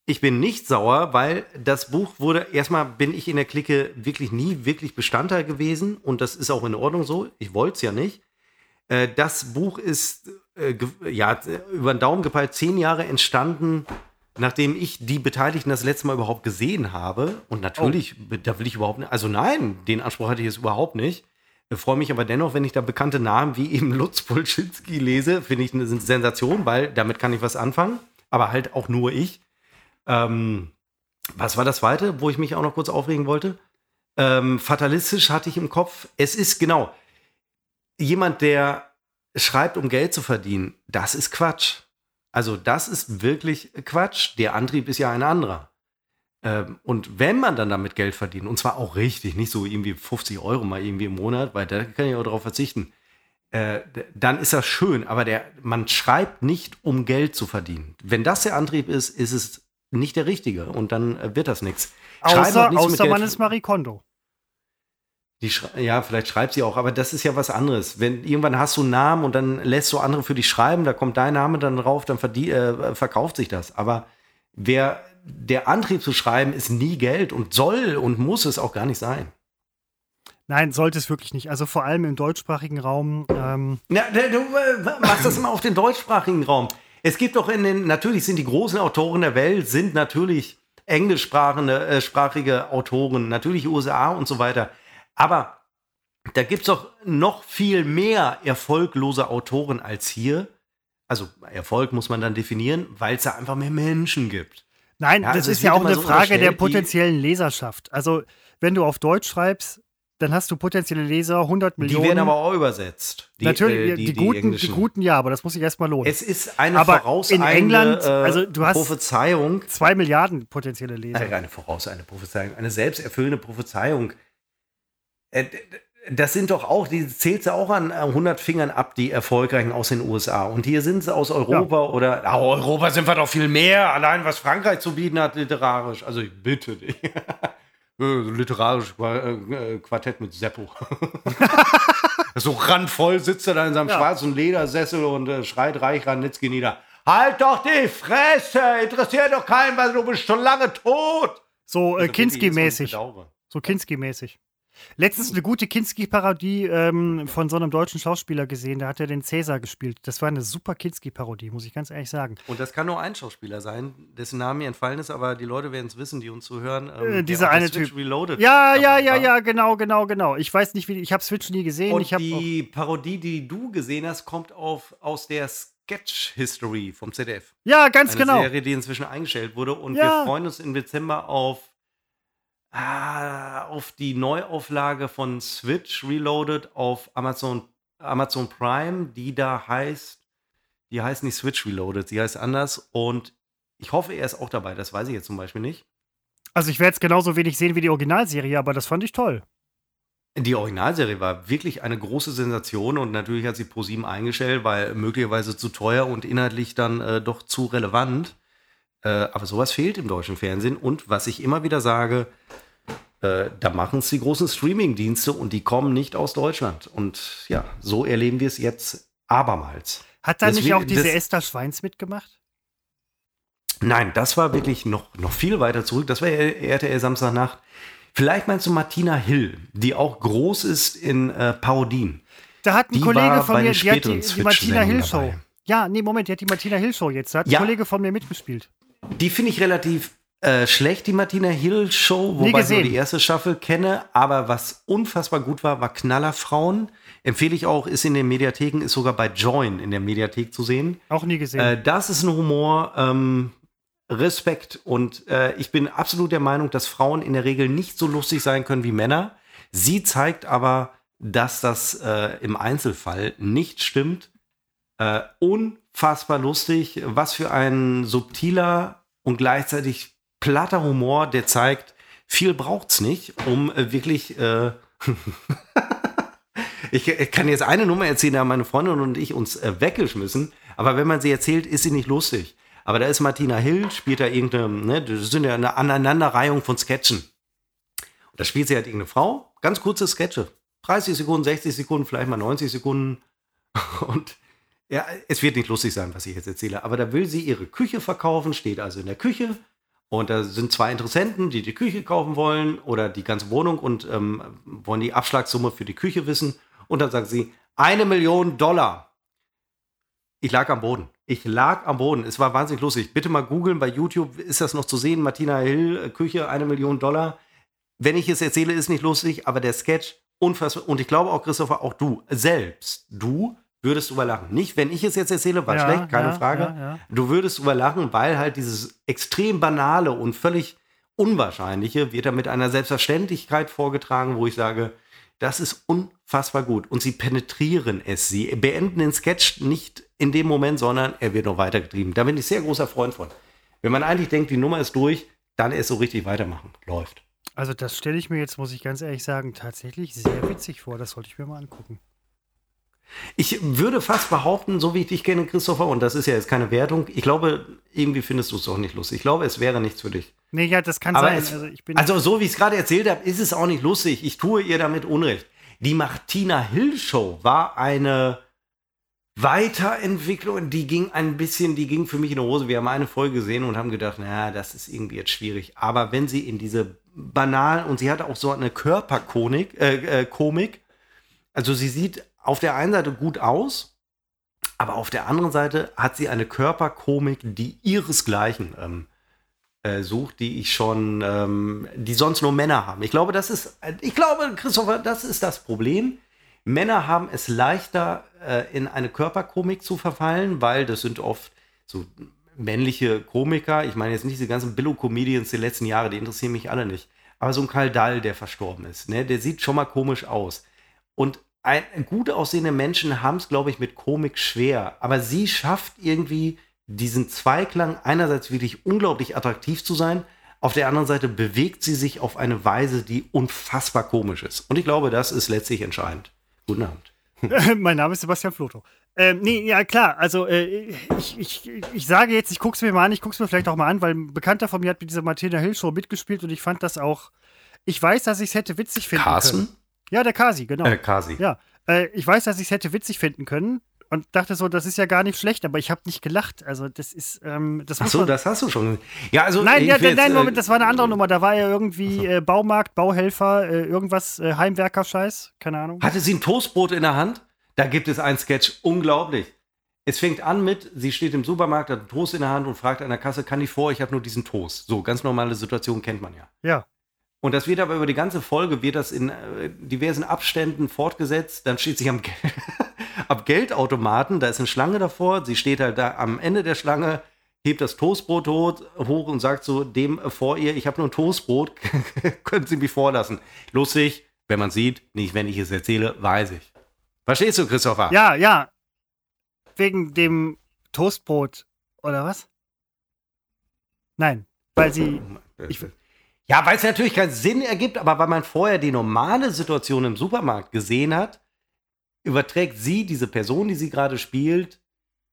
Ich bin nicht sauer, weil das Buch wurde, erstmal bin ich in der Clique wirklich nie wirklich Bestandteil gewesen und das ist auch in Ordnung so. Ich wollte es ja nicht. Äh, das Buch ist äh, ja, über den Daumen gepeilt zehn Jahre entstanden, nachdem ich die Beteiligten das letzte Mal überhaupt gesehen habe. Und natürlich, da will ich überhaupt nicht, also nein, den Anspruch hatte ich jetzt überhaupt nicht. Freue mich aber dennoch, wenn ich da bekannte Namen wie eben Lutz Polschinski lese, finde ich eine Sensation, weil damit kann ich was anfangen. Aber halt auch nur ich. Ähm, was war das zweite, wo ich mich auch noch kurz aufregen wollte? Ähm, fatalistisch hatte ich im Kopf. Es ist genau jemand, der schreibt, um Geld zu verdienen. Das ist Quatsch. Also das ist wirklich Quatsch. Der Antrieb ist ja ein anderer. Ähm, und wenn man dann damit Geld verdient, und zwar auch richtig, nicht so irgendwie 50 Euro mal irgendwie im Monat, weil da kann ich auch darauf verzichten, äh, dann ist das schön. Aber der, man schreibt nicht, um Geld zu verdienen. Wenn das der Antrieb ist, ist es nicht der richtige und dann äh, wird das nichts. Außer, nichts außer man ist Marie Kondo. die ja, vielleicht schreibt sie auch, aber das ist ja was anderes. Wenn irgendwann hast du einen Namen und dann lässt du andere für dich schreiben, da kommt dein Name dann drauf, dann äh, verkauft sich das. Aber wer der Antrieb zu schreiben ist nie Geld und soll und muss es auch gar nicht sein. Nein, sollte es wirklich nicht. Also vor allem im deutschsprachigen Raum. Ähm, Ja, du äh, machst das immer auf den deutschsprachigen Raum. Es gibt doch in den, natürlich sind die großen Autoren der Welt, sind natürlich englischsprachige äh, Autoren, natürlich USA und so weiter. Aber da gibt es doch noch viel mehr erfolglose Autoren als hier. Also Erfolg muss man dann definieren, weil es da einfach mehr Menschen gibt. Nein, Ja, das also ist ja auch eine so Frage der die- potenziellen Leserschaft. Also, wenn du auf Deutsch schreibst, dann hast du potenzielle Leser, 100 Die Millionen. werden aber auch übersetzt. Die, Natürlich, äh, ja, die, guten, die guten ja, aber das muss sich erstmal lohnen. Es ist eine Aber in vorauseilende England, äh, also du hast- Prophezeiung. Zwei Milliarden potenzielle Leser. Nein, eine Voraus, eine Prophezeiung, eine selbsterfüllende Prophezeiung. Äh, Das sind doch auch, die zählt sie auch an äh, 100 Fingern ab, die erfolgreichen aus den USA. Und hier sind sie aus Europa oder, ah, Europa sind wir doch viel mehr, allein was Frankreich zu bieten hat, literarisch. Also ich bitte dich. Äh, Literarisch äh, Quartett mit Seppo. so randvoll sitzt er da in seinem Ja. schwarzen Ledersessel und äh, schreit Reich Ranitzky nieder. Halt doch die Fresse! Interessiert doch keinen, weil du bist schon lange tot! So äh, Kinski-mäßig. So Kinski-mäßig. Letztens eine gute Kinski-Parodie ähm, von so einem deutschen Schauspieler gesehen, der hat ja den Cäsar gespielt. Das war eine super Kinski-Parodie, muss ich ganz ehrlich sagen. Und das kann nur ein Schauspieler sein, dessen Name mir entfallen ist, aber die Leute werden es wissen, die uns zuhören. ähm, Äh, dieser eine Typ. Reloaded Ja, ja, ja, war. ja, genau, genau, genau. Ich weiß nicht, wie ich habe Switch nie gesehen. Und die Parodie, die du gesehen hast, kommt auf, aus der Sketch History vom ZDF. ja, ganz Eine genau. Serie, die inzwischen eingestellt wurde. Und Ja. wir freuen uns im Dezember auf, ah, auf die Neuauflage von Switch Reloaded auf Amazon, Amazon Prime, die da heißt, die heißt nicht Switch Reloaded, sie heißt anders. Und ich hoffe, er ist auch dabei. Das weiß ich jetzt zum Beispiel nicht. Also ich werde es genauso wenig sehen wie die Originalserie, aber das fand ich toll. Die Originalserie war wirklich eine große Sensation und natürlich hat sie ProSieben eingestellt, weil möglicherweise zu teuer und inhaltlich dann äh, doch zu relevant. Äh, aber sowas fehlt im deutschen Fernsehen und was ich immer wieder sage, äh, da machen es die großen Streaming-Dienste und die kommen nicht aus Deutschland. Und ja, so erleben wir es jetzt abermals. Hat da nicht auch diese Esther Schweins mitgemacht? Nein, das war wirklich noch, noch viel weiter zurück. Das war RTL Samstagnacht. Vielleicht meinst du Martina Hill, die auch groß ist in äh, Parodien. Da hat ein Die Kollege von mir, die hat die, die Martina Hill Show. dabei. Ja, nee, Moment, die hat die Martina Hill Show jetzt. Da hat Ja. ein Kollege von mir mitgespielt. Die finde ich relativ äh, schlecht, die Martina Hill Show, wobei ich nur die erste Staffel kenne. Aber was unfassbar gut war, war Knallerfrauen. Empfehle ich auch, ist in den Mediatheken, ist sogar bei Join in der Mediathek zu sehen. Auch nie gesehen. Äh, das ist ein Humor, ähm, Respekt. Und äh, ich bin absolut der Meinung, dass Frauen in der Regel nicht so lustig sein können wie Männer. Sie zeigt aber, dass das äh, im Einzelfall nicht stimmt. Äh, unfassbar lustig. Was für ein subtiler und gleichzeitig platter Humor, der zeigt, viel braucht's nicht, um äh, wirklich. Äh, ich, ich kann jetzt eine Nummer erzählen, da haben meine Freundin und ich uns äh, weggeschmissen. Aber wenn man sie erzählt, ist sie nicht lustig. Aber da ist Martina Hill, spielt da irgendeine, ne, das sind ja eine Aneinanderreihung von Sketchen. Und da spielt sie halt irgendeine Frau, ganz kurze Sketche. 30 Sekunden, 60 Sekunden, vielleicht mal 90 Sekunden. Und ja, es wird nicht lustig sein, was ich jetzt erzähle. Aber da will sie ihre Küche verkaufen, steht also in der Küche. Und da sind zwei Interessenten, die die Küche kaufen wollen oder die ganze Wohnung und ähm, wollen die Abschlagssumme für die Küche wissen. Und dann sagt sie, eine Million Dollar. Ich lag am Boden. Ich lag am Boden. Es war wahnsinnig lustig. Bitte mal googeln bei YouTube, ist das noch zu sehen? Martina Hill, äh, Küche, eine Million Dollar. Wenn ich es erzähle, ist nicht lustig, aber der Sketch, unfassbar. Und ich glaube auch, Christopher, auch du selbst, du würdest drüber lachen. Nicht, wenn ich es jetzt erzähle, war Ja, schlecht, keine ja, Frage. ja. Du würdest drüber lachen, weil halt dieses extrem banale und völlig unwahrscheinliche wird da mit einer Selbstverständlichkeit vorgetragen, wo ich sage, das ist unfassbar gut. Und sie penetrieren es. Sie beenden den Sketch nicht in dem Moment, sondern er wird noch weitergetrieben. Da bin ich sehr großer Freund von. Wenn man eigentlich denkt, die Nummer ist durch, dann erst so richtig weitermachen. Läuft. Also, das stelle ich mir jetzt, muss ich ganz ehrlich sagen, tatsächlich sehr witzig vor. Das sollte ich mir mal angucken. Ich würde fast behaupten, so wie ich dich kenne, Christopher, und das ist ja jetzt keine Wertung, ich glaube, irgendwie findest du es doch nicht lustig. Ich glaube, es wäre nichts für dich. Nee, ja, das kann Aber sein. es, also, also so wie ich es gerade erzählt habe, ist es auch nicht lustig. Ich tue ihr damit Unrecht. Die Martina Hill Show war eine Weiterentwicklung, die ging ein bisschen, die ging für mich in die Hose. Wir haben eine Folge gesehen und haben gedacht, naja, das ist irgendwie jetzt schwierig. Aber wenn sie in diese banal und sie hat auch so eine Körperkomik, äh, äh, Komik. Also sie sieht auf der einen Seite gut aus, aber auf der anderen Seite hat sie eine Körperkomik, die ihresgleichen ähm, äh, sucht, die ich schon, ähm, die sonst nur Männer haben. Ich glaube, das ist, äh, ich glaube, Christopher, das ist das Problem. Männer haben es leichter, äh, in eine Körperkomik zu verfallen, weil das sind oft so männliche Komiker. Ich meine jetzt nicht diese ganzen Billo-Comedians der letzten Jahre, die interessieren mich alle nicht. Aber so ein Karl Dahl, der verstorben ist, ne, der sieht schon mal komisch aus. Und ein, gut aussehende Menschen haben es, glaube ich, mit Komik schwer. Aber sie schafft irgendwie diesen Zweiklang, einerseits wirklich unglaublich attraktiv zu sein, auf der anderen Seite bewegt sie sich auf eine Weise, die unfassbar komisch ist. Und ich glaube, das ist letztlich entscheidend. Guten Abend. mein Name ist Sebastian Floto. Ähm, nee, ja klar, also äh, ich, ich, ich sage jetzt, ich gucke es mir mal an, ich gucke es mir vielleicht auch mal an, weil ein Bekannter von mir hat mit dieser Martina Hill Show mitgespielt und ich fand das auch, ich weiß, dass ich es hätte witzig finden Carsten? können. Ja, der Kasi, genau. Äh, Kasi. Ja, äh, ich weiß, dass ich es hätte witzig finden können und dachte so, das ist ja gar nicht schlecht, aber ich habe nicht gelacht. Also das ist, ähm, das Ach so, man, das hast du schon. Ja, also Nein, ja, nein, äh, Moment, das war eine andere Nummer. Da war ja irgendwie äh, Baumarkt, Bauhelfer, äh, irgendwas, äh, Heimwerker-Scheiß, keine Ahnung. Hatte sie ein Toastbrot in der Hand? Da gibt es einen Sketch, unglaublich. Es fängt an mit, sie steht im Supermarkt, hat einen Toast in der Hand und fragt an der Kasse, kann ich vor, ich habe nur diesen Toast. So, ganz normale Situation kennt man ja. Ja. Und das wird aber über die ganze Folge, wird das in äh, diversen Abständen fortgesetzt. Dann steht sie am, am Geldautomaten, da ist eine Schlange davor. Sie steht halt da am Ende der Schlange, hebt das Toastbrot hoch, und sagt so dem vor ihr, ich habe nur ein Toastbrot, können Sie mich vorlassen. Lustig, wenn man sieht, nicht wenn ich es erzähle, weiß ich. Verstehst du, Christopher? Ja, ja. Wegen dem Toastbrot, oder was? Nein, weil sie. Ich- ja, weil es natürlich keinen Sinn ergibt, aber weil man vorher die normale Situation im Supermarkt gesehen hat, überträgt sie, diese Person, die sie gerade spielt,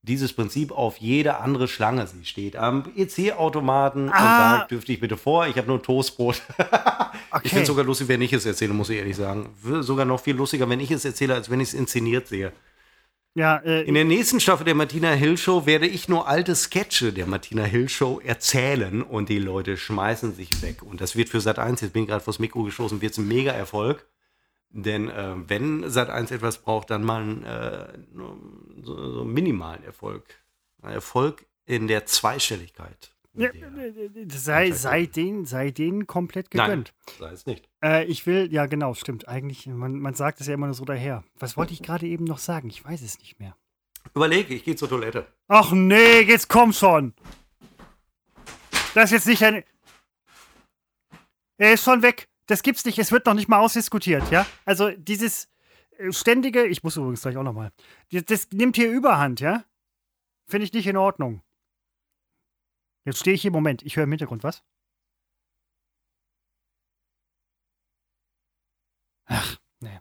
dieses Prinzip auf jede andere Schlange. Sie steht am EC-Automaten und Ah. sagt, dürfte ich bitte vor, ich habe nur Toastbrot. Okay. Ich finde es sogar lustig, wenn ich es erzähle, muss ich ehrlich sagen. Sogar noch viel lustiger, wenn ich es erzähle, als wenn ich es inszeniert sehe. Ja, äh, In der nächsten Staffel der Martina Hill Show werde ich nur alte Sketche der Martina Hill Show erzählen und die Leute schmeißen sich weg. Und das wird für Sat 1, jetzt bin ich gerade vors Mikro gestoßen, wird es ein Mega-Erfolg. Denn äh, wenn Sat1 etwas braucht, dann mal einen, äh, so, so minimalen Erfolg. Erfolg in der Zweistelligkeit. Ja, sei, sei, denen, sei denen komplett gegönnt. Nein, sei es nicht. Äh, ich will, ja genau, stimmt. Eigentlich, man, man sagt es ja immer nur so daher. Was wollte ich gerade eben noch sagen? Ich weiß es nicht mehr. Überlege, ich gehe zur Toilette. Ach nee, jetzt komm schon. Das ist jetzt nicht ein. Er ist schon weg. Das gibt's nicht. Es wird noch nicht mal ausdiskutiert, ja? Also dieses äh, ständige, ich muss übrigens gleich auch noch mal. Das, das nimmt hier Überhand, ja? Finde ich nicht in Ordnung. Jetzt stehe ich hier, Moment, ich höre im Hintergrund was. Ach, nee.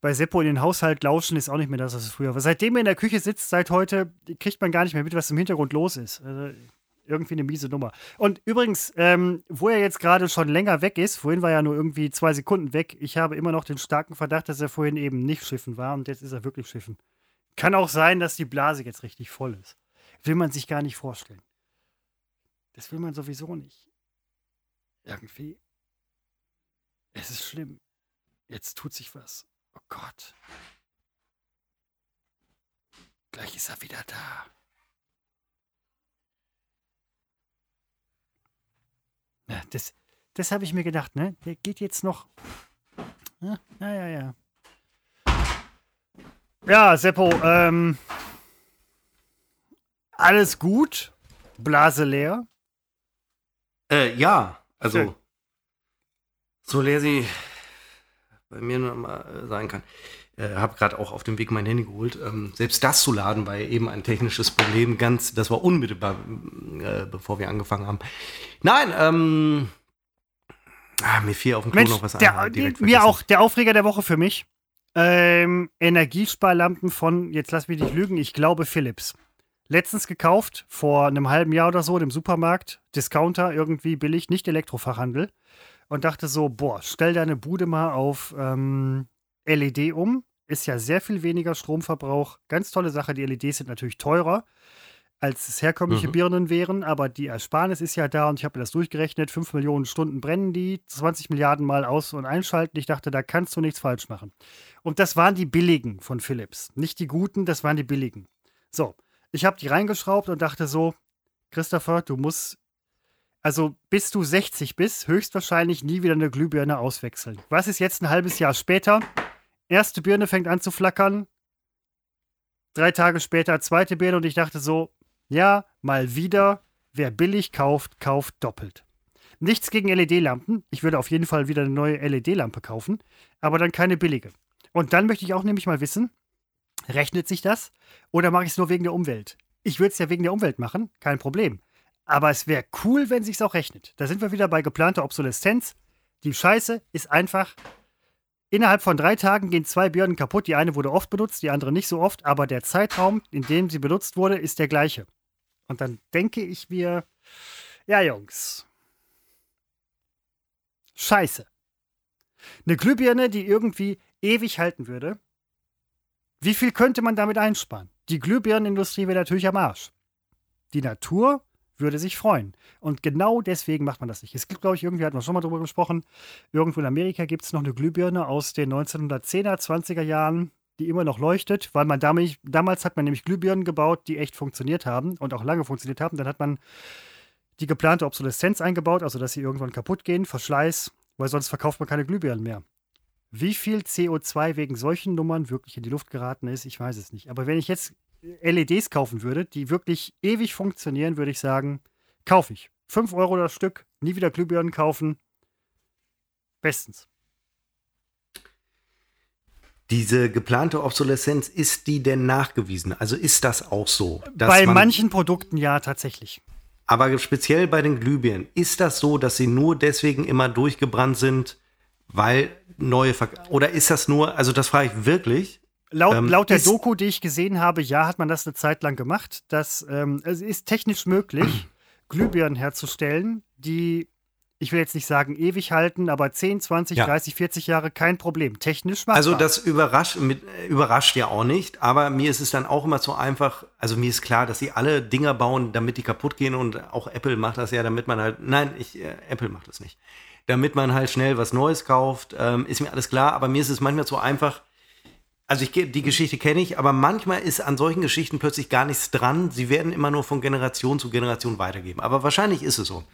Bei Seppo in den Haushalt lauschen ist auch nicht mehr das, was es früher war. Seitdem er in der Küche sitzt, seit heute, kriegt man gar nicht mehr mit, was im Hintergrund los ist. Also, irgendwie eine miese Nummer. Und übrigens, ähm, wo er jetzt gerade schon länger weg ist, vorhin war er nur irgendwie zwei Sekunden weg, ich habe immer noch den starken Verdacht, dass er vorhin eben nicht schiffen war und jetzt ist er wirklich schiffen. Kann auch sein, dass die Blase jetzt richtig voll ist. Will man sich gar nicht vorstellen. Das will man sowieso nicht. Irgendwie. Es ist schlimm. Jetzt tut sich was. Oh Gott. Gleich ist er wieder da. Ja, das das habe ich mir gedacht, ne? Der geht jetzt noch. Ja, ja, ja. Ja, Seppo, ähm. Alles gut? Blase leer? Äh, ja, also Schön. so leer sie bei mir nur mal sein kann. Äh, habe gerade auch auf dem Weg mein Handy geholt. Ähm, selbst das zu laden war eben ein technisches Problem. Ganz, das war unmittelbar, äh, bevor wir angefangen haben. Nein, ähm, ah, mir fiel auf dem Klo Mensch, noch was der, an. Mir vergessen. auch der Aufreger der Woche für mich. Ähm, Energiesparlampen von, jetzt lass mich nicht lügen, ich glaube Philips letztens gekauft, vor einem halben Jahr oder so, im Supermarkt. Discounter, irgendwie billig, nicht Elektrofachhandel. Und dachte so, boah, stell deine Bude mal auf ähm, LED um. Ist ja sehr viel weniger Stromverbrauch. Ganz tolle Sache. Die LEDs sind natürlich teurer, als es herkömmliche mhm. Birnen wären, aber die Ersparnis ist ja da und ich habe mir das durchgerechnet. 5 Millionen Stunden brennen die, 20 Milliarden Mal aus- und einschalten. Ich dachte, da kannst du nichts falsch machen. Und das waren die billigen von Philips. Nicht die guten, das waren die billigen. So, ich habe die reingeschraubt und dachte so, Christopher, du musst, also bis du 60 bist, höchstwahrscheinlich nie wieder eine Glühbirne auswechseln. Was ist jetzt ein halbes Jahr später? Erste Birne fängt an zu flackern. Drei Tage später zweite Birne und ich dachte so, ja, mal wieder, wer billig kauft, kauft doppelt. Nichts gegen LED-Lampen. Ich würde auf jeden Fall wieder eine neue LED-Lampe kaufen, aber dann keine billige. Und dann möchte ich auch nämlich mal wissen, Rechnet sich das? Oder mache ich es nur wegen der Umwelt? Ich würde es ja wegen der Umwelt machen, kein Problem. Aber es wäre cool, wenn sich auch rechnet. Da sind wir wieder bei geplanter Obsoleszenz. Die Scheiße ist einfach. Innerhalb von drei Tagen gehen zwei Birnen kaputt. Die eine wurde oft benutzt, die andere nicht so oft, aber der Zeitraum, in dem sie benutzt wurde, ist der gleiche. Und dann denke ich mir, ja, Jungs. Scheiße. Eine Glühbirne, die irgendwie ewig halten würde, wie viel könnte man damit einsparen? Die Glühbirnenindustrie wäre natürlich am Arsch. Die Natur würde sich freuen. Und genau deswegen macht man das nicht. Es gibt, glaube ich, irgendwie hatten wir schon mal drüber gesprochen, irgendwo in Amerika gibt es noch eine Glühbirne aus den 1910er, 20er Jahren, die immer noch leuchtet, weil man damals, damals hat man nämlich Glühbirnen gebaut, die echt funktioniert haben und auch lange funktioniert haben. Dann hat man die geplante Obsoleszenz eingebaut, also dass sie irgendwann kaputt gehen, Verschleiß, weil sonst verkauft man keine Glühbirnen mehr. Wie viel CO2 wegen solchen Nummern wirklich in die Luft geraten ist, ich weiß es nicht. Aber wenn ich jetzt LEDs kaufen würde, die wirklich ewig funktionieren, würde ich sagen, kaufe ich. 5 Euro das Stück, nie wieder Glühbirnen kaufen. Bestens. Diese geplante Obsoleszenz, ist die denn nachgewiesen? Also ist das auch so? bei manchen Produkten ja tatsächlich. Aber speziell bei den Glühbirnen, ist das so, dass sie nur deswegen immer durchgebrannt sind, weil neue Ver oder ist das nur, also das frage ich wirklich. Laut, ähm, laut der Doku, die ich gesehen habe, ja, hat man das eine Zeit lang gemacht. Das ähm, es ist technisch möglich, Glühbirnen herzustellen, die ich will jetzt nicht sagen ewig halten, aber 10, 20, ja. 30, 40 Jahre kein Problem. Technisch machbar. Also das überrascht, mit, überrascht ja auch nicht, aber mir ist es dann auch immer so einfach, also mir ist klar, dass sie alle Dinger bauen, damit die kaputt gehen und auch Apple macht das ja, damit man halt, nein, ich, äh, Apple macht das nicht. Damit man halt schnell was Neues kauft, ähm, ist mir alles klar, aber mir ist es manchmal so einfach, also ich, die Geschichte kenne ich, aber manchmal ist an solchen Geschichten plötzlich gar nichts dran. Sie werden immer nur von Generation zu Generation weitergeben. Aber wahrscheinlich ist es so.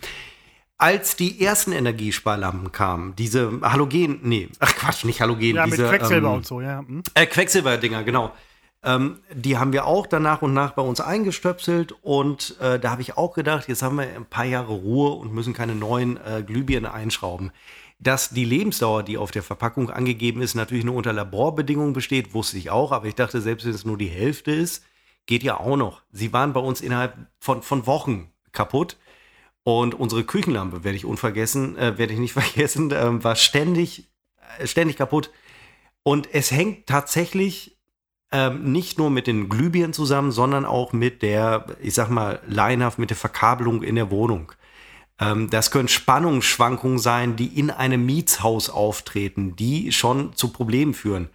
Als die ersten Energiesparlampen kamen, diese Halogen, nee, ach Quatsch, nicht Halogen, ja, diese mit Quecksilber ähm, und so, ja. Hm. Äh, Quecksilber-Dinger, genau. Ähm, die haben wir auch dann nach und nach bei uns eingestöpselt und äh, da habe ich auch gedacht, jetzt haben wir ein paar Jahre Ruhe und müssen keine neuen äh, Glühbirnen einschrauben. Dass die Lebensdauer, die auf der Verpackung angegeben ist, natürlich nur unter Laborbedingungen besteht, wusste ich auch, aber ich dachte, selbst wenn es nur die Hälfte ist, geht ja auch noch. Sie waren bei uns innerhalb von, von Wochen kaputt. Und unsere Küchenlampe werde ich unvergessen, äh, werde ich nicht vergessen, äh, war ständig, äh, ständig kaputt. Und es hängt tatsächlich ähm, nicht nur mit den Glühbirnen zusammen, sondern auch mit der, ich sag mal, laienhaft mit der Verkabelung in der Wohnung. Ähm, das können Spannungsschwankungen sein, die in einem Mietshaus auftreten, die schon zu Problemen führen.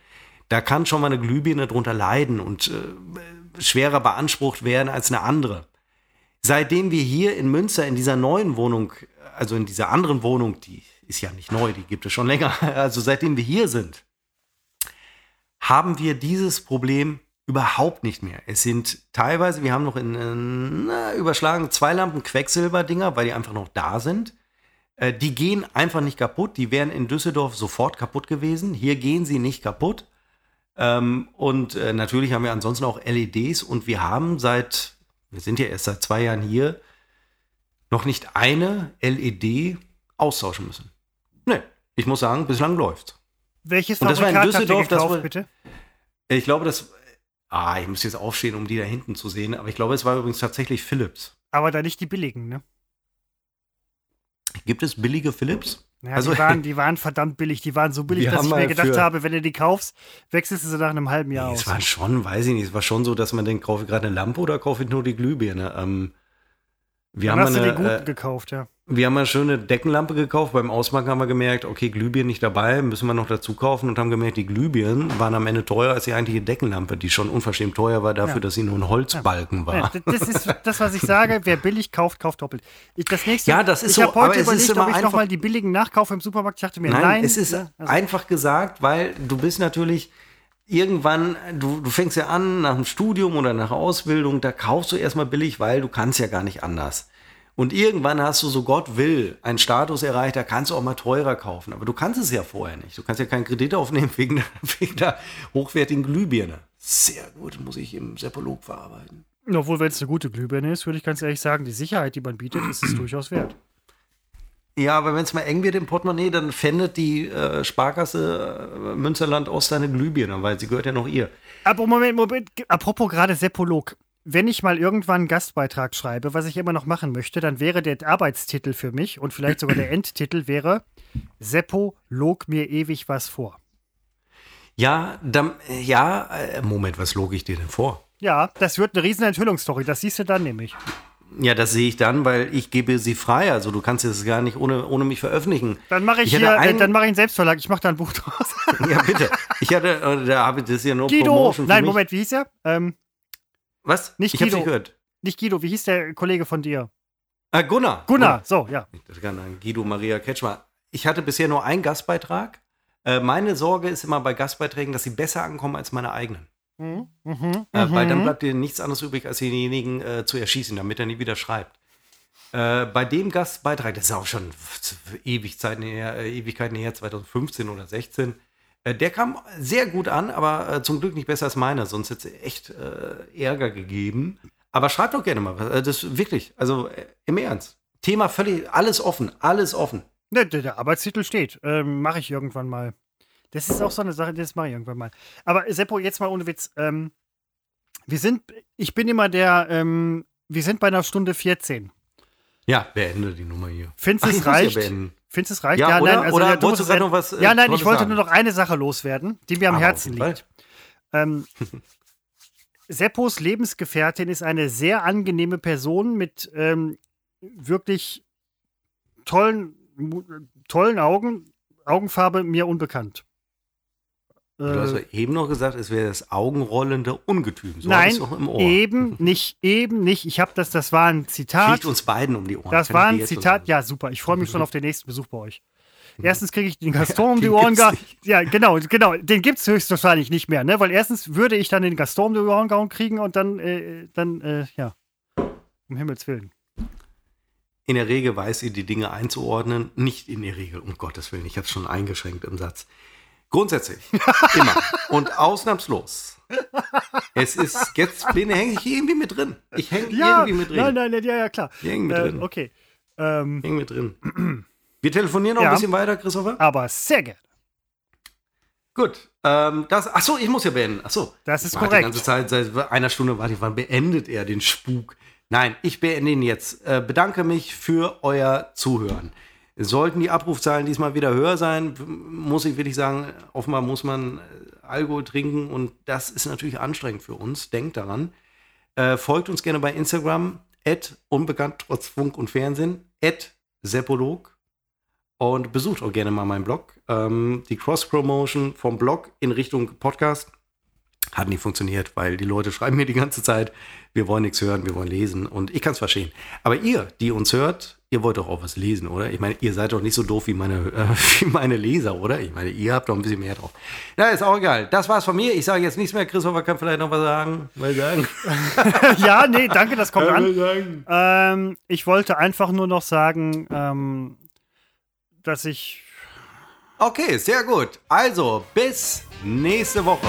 Da kann schon mal eine Glühbirne drunter leiden und äh, schwerer beansprucht werden als eine andere. Seitdem wir hier in Münster in dieser neuen Wohnung, also in dieser anderen Wohnung, die ist ja nicht neu, die gibt es schon länger, also seitdem wir hier sind, haben wir dieses Problem überhaupt nicht mehr. Es sind teilweise, wir haben noch in na, überschlagen zwei Lampen Quecksilberdinger, weil die einfach noch da sind. Äh, die gehen einfach nicht kaputt. Die wären in Düsseldorf sofort kaputt gewesen. Hier gehen sie nicht kaputt. Ähm, und äh, natürlich haben wir ansonsten auch LEDs und wir haben seit, wir sind ja erst seit zwei Jahren hier, noch nicht eine LED austauschen müssen. Nee, ich muss sagen, bislang läuft. Welches Fabrikat habt ihr gekauft, das war, bitte? Ich glaube, das Ah, ich muss jetzt aufstehen, um die da hinten zu sehen. Aber ich glaube, es war übrigens tatsächlich Philips. Aber da nicht die billigen, ne? Gibt es billige Philips? Ja, also, die, waren, die waren verdammt billig. Die waren so billig, dass ich mir gedacht habe, wenn du die kaufst, wechselst du sie nach einem halben Jahr nee, aus. Es war schon, weiß ich nicht, es war schon so, dass man denkt, kaufe ich gerade eine Lampe oder kaufe ich nur die Glühbirne? Ähm, wir Dann haben hast eine, du die guten äh, gekauft, ja. Wir haben eine schöne Deckenlampe gekauft. Beim Ausmachen haben wir gemerkt, okay, Glühbirnen nicht dabei, müssen wir noch dazu kaufen und haben gemerkt, die Glühbirnen waren am Ende teurer als die eigentliche Deckenlampe, die schon unverschämt teuer war dafür, ja. dass sie nur ein Holzbalken ja. war. Ja, das ist das, was ich sage. Wer billig kauft, kauft doppelt. Ich, das nächste, ja, das ist ich so. habe heute überlegt, ob ich nochmal die billigen nachkaufe im Supermarkt. Ich dachte mir, nein. nein es ist also. einfach gesagt, weil du bist natürlich irgendwann, du, du fängst ja an nach dem Studium oder nach Ausbildung, da kaufst du erstmal billig, weil du kannst ja gar nicht anders. Und irgendwann hast du, so Gott will, einen Status erreicht, da kannst du auch mal teurer kaufen. Aber du kannst es ja vorher nicht. Du kannst ja keinen Kredit aufnehmen wegen der, wegen der hochwertigen Glühbirne. Sehr gut, muss ich im Sepolog verarbeiten. Obwohl, wenn es eine gute Glühbirne ist, würde ich ganz ehrlich sagen, die Sicherheit, die man bietet, ist es durchaus wert. Ja, aber wenn es mal eng wird im Portemonnaie, dann fändet die äh, Sparkasse äh, Münsterland Ost eine Glühbirne, weil sie gehört ja noch ihr. Aber Moment, Moment, apropos gerade Sepolog wenn ich mal irgendwann einen Gastbeitrag schreibe, was ich immer noch machen möchte, dann wäre der Arbeitstitel für mich und vielleicht sogar der Endtitel wäre Seppo log mir ewig was vor. Ja, dann, ja, äh, Moment, was log ich dir denn vor? Ja, das wird eine riesen Enthüllungsstory, das siehst du dann nämlich. Ja, das sehe ich dann, weil ich gebe sie frei. Also du kannst es gar nicht ohne, ohne mich veröffentlichen. Dann mache ich, ich hier, einen, dann mache ich einen Selbstverlag. Ich mache da ein Buch draus. ja, bitte. Ich hatte, äh, da habe ich das ja nur Guido. Promotion Nein, Moment, wie hieß er? Ähm, was? Nicht ich Guido. Nicht gehört. Nicht Guido, wie hieß der Kollege von dir? Äh, Gunnar. Gunnar, so, ja. Guido Maria Ketschmer. Ich hatte bisher nur einen Gastbeitrag. Äh, meine Sorge ist immer bei Gastbeiträgen, dass sie besser ankommen als meine eigenen. Mhm, mh, äh, weil dann mhm. bleibt dir nichts anderes übrig, als denjenigen äh, zu erschießen, damit er nie wieder schreibt. Äh, bei dem Gastbeitrag, das ist auch schon ewig Zeit näher, äh, Ewigkeiten her, 2015 oder 16, äh, der kam sehr gut an, aber äh, zum Glück nicht besser als meiner, sonst hätte es echt äh, Ärger gegeben. Aber schreibt doch gerne mal. Äh, das wirklich, also äh, im Ernst. Thema völlig, alles offen, alles offen. Der, der, der Arbeitstitel steht. Ähm, mache ich irgendwann mal. Das ist auch so eine Sache, das mache ich irgendwann mal. Aber Seppo, jetzt mal ohne Witz. Ähm, wir sind, ich bin immer der, ähm, wir sind bei einer Stunde 14. Ja, beende die Nummer hier. Findest du es reicht? Ja Findest du es reicht? Ja, ja nein, also, ja, du gerade noch was? Äh, ja, nein, ich wollte sagen. nur noch eine Sache loswerden, die mir am Aber Herzen liegt. Ähm, Seppos Lebensgefährtin ist eine sehr angenehme Person mit ähm, wirklich tollen tollen Augen, Augenfarbe mir unbekannt. Du hast ja eben noch gesagt, es wäre das augenrollende Ungetüm. So Nein, eben nicht, eben nicht. Ich habe das, das war ein Zitat. Fliegt uns beiden um die Ohren. Das Kann war ein Zitat, ja super. Ich freue mich schon auf den nächsten Besuch bei euch. Erstens kriege ich den Gaston um die Ohren gehauen. Ja, genau, genau. Den gibt es höchstwahrscheinlich nicht mehr, ne? Weil erstens würde ich dann den Gaston um die Ohren gehauen kriegen und dann, äh, dann, äh, ja. Um Himmels Willen. In der Regel weiß sie, die Dinge einzuordnen. Nicht in der Regel, um Gottes Willen. Ich habe es schon eingeschränkt im Satz. Grundsätzlich. immer. Und ausnahmslos. Es ist, jetzt hänge ich irgendwie mit drin. Ich hänge ja, irgendwie mit drin. Nein, nein, nein, ja, ja, klar. Ich hänge mit äh, drin. Okay. Ähm, hänge mit drin. Wir telefonieren noch ja, ein bisschen weiter, Christopher. Aber sehr gerne. Gut. Ähm, das, achso, ich muss ja beenden. Achso. Das ist korrekt. Die ganze Zeit, seit einer Stunde warte ich, wann beendet er den Spuk? Nein, ich beende ihn jetzt. Äh, bedanke mich für euer Zuhören. Sollten die Abrufzahlen diesmal wieder höher sein, muss ich wirklich sagen, offenbar muss man äh, Alkohol trinken und das ist natürlich anstrengend für uns. Denkt daran. Äh, folgt uns gerne bei Instagram, unbekannt trotz Funk und Fernsehen, Seppolog und besucht auch gerne mal meinen Blog. Ähm, die Cross-Promotion vom Blog in Richtung Podcast hat nicht funktioniert, weil die Leute schreiben mir die ganze Zeit, wir wollen nichts hören, wir wollen lesen und ich kann es verstehen. Aber ihr, die uns hört, ihr wollt doch auch was lesen, oder? Ich meine, ihr seid doch nicht so doof wie meine, äh, wie meine Leser, oder? Ich meine, ihr habt doch ein bisschen mehr drauf. Na, ist auch egal. Das war's von mir. Ich sage jetzt nichts mehr. Christopher kann vielleicht noch was sagen. Mal sagen. ja, nee, danke, das kommt an. Ähm, ich wollte einfach nur noch sagen, ähm, dass ich. Okay, sehr gut. Also, bis nächste Woche.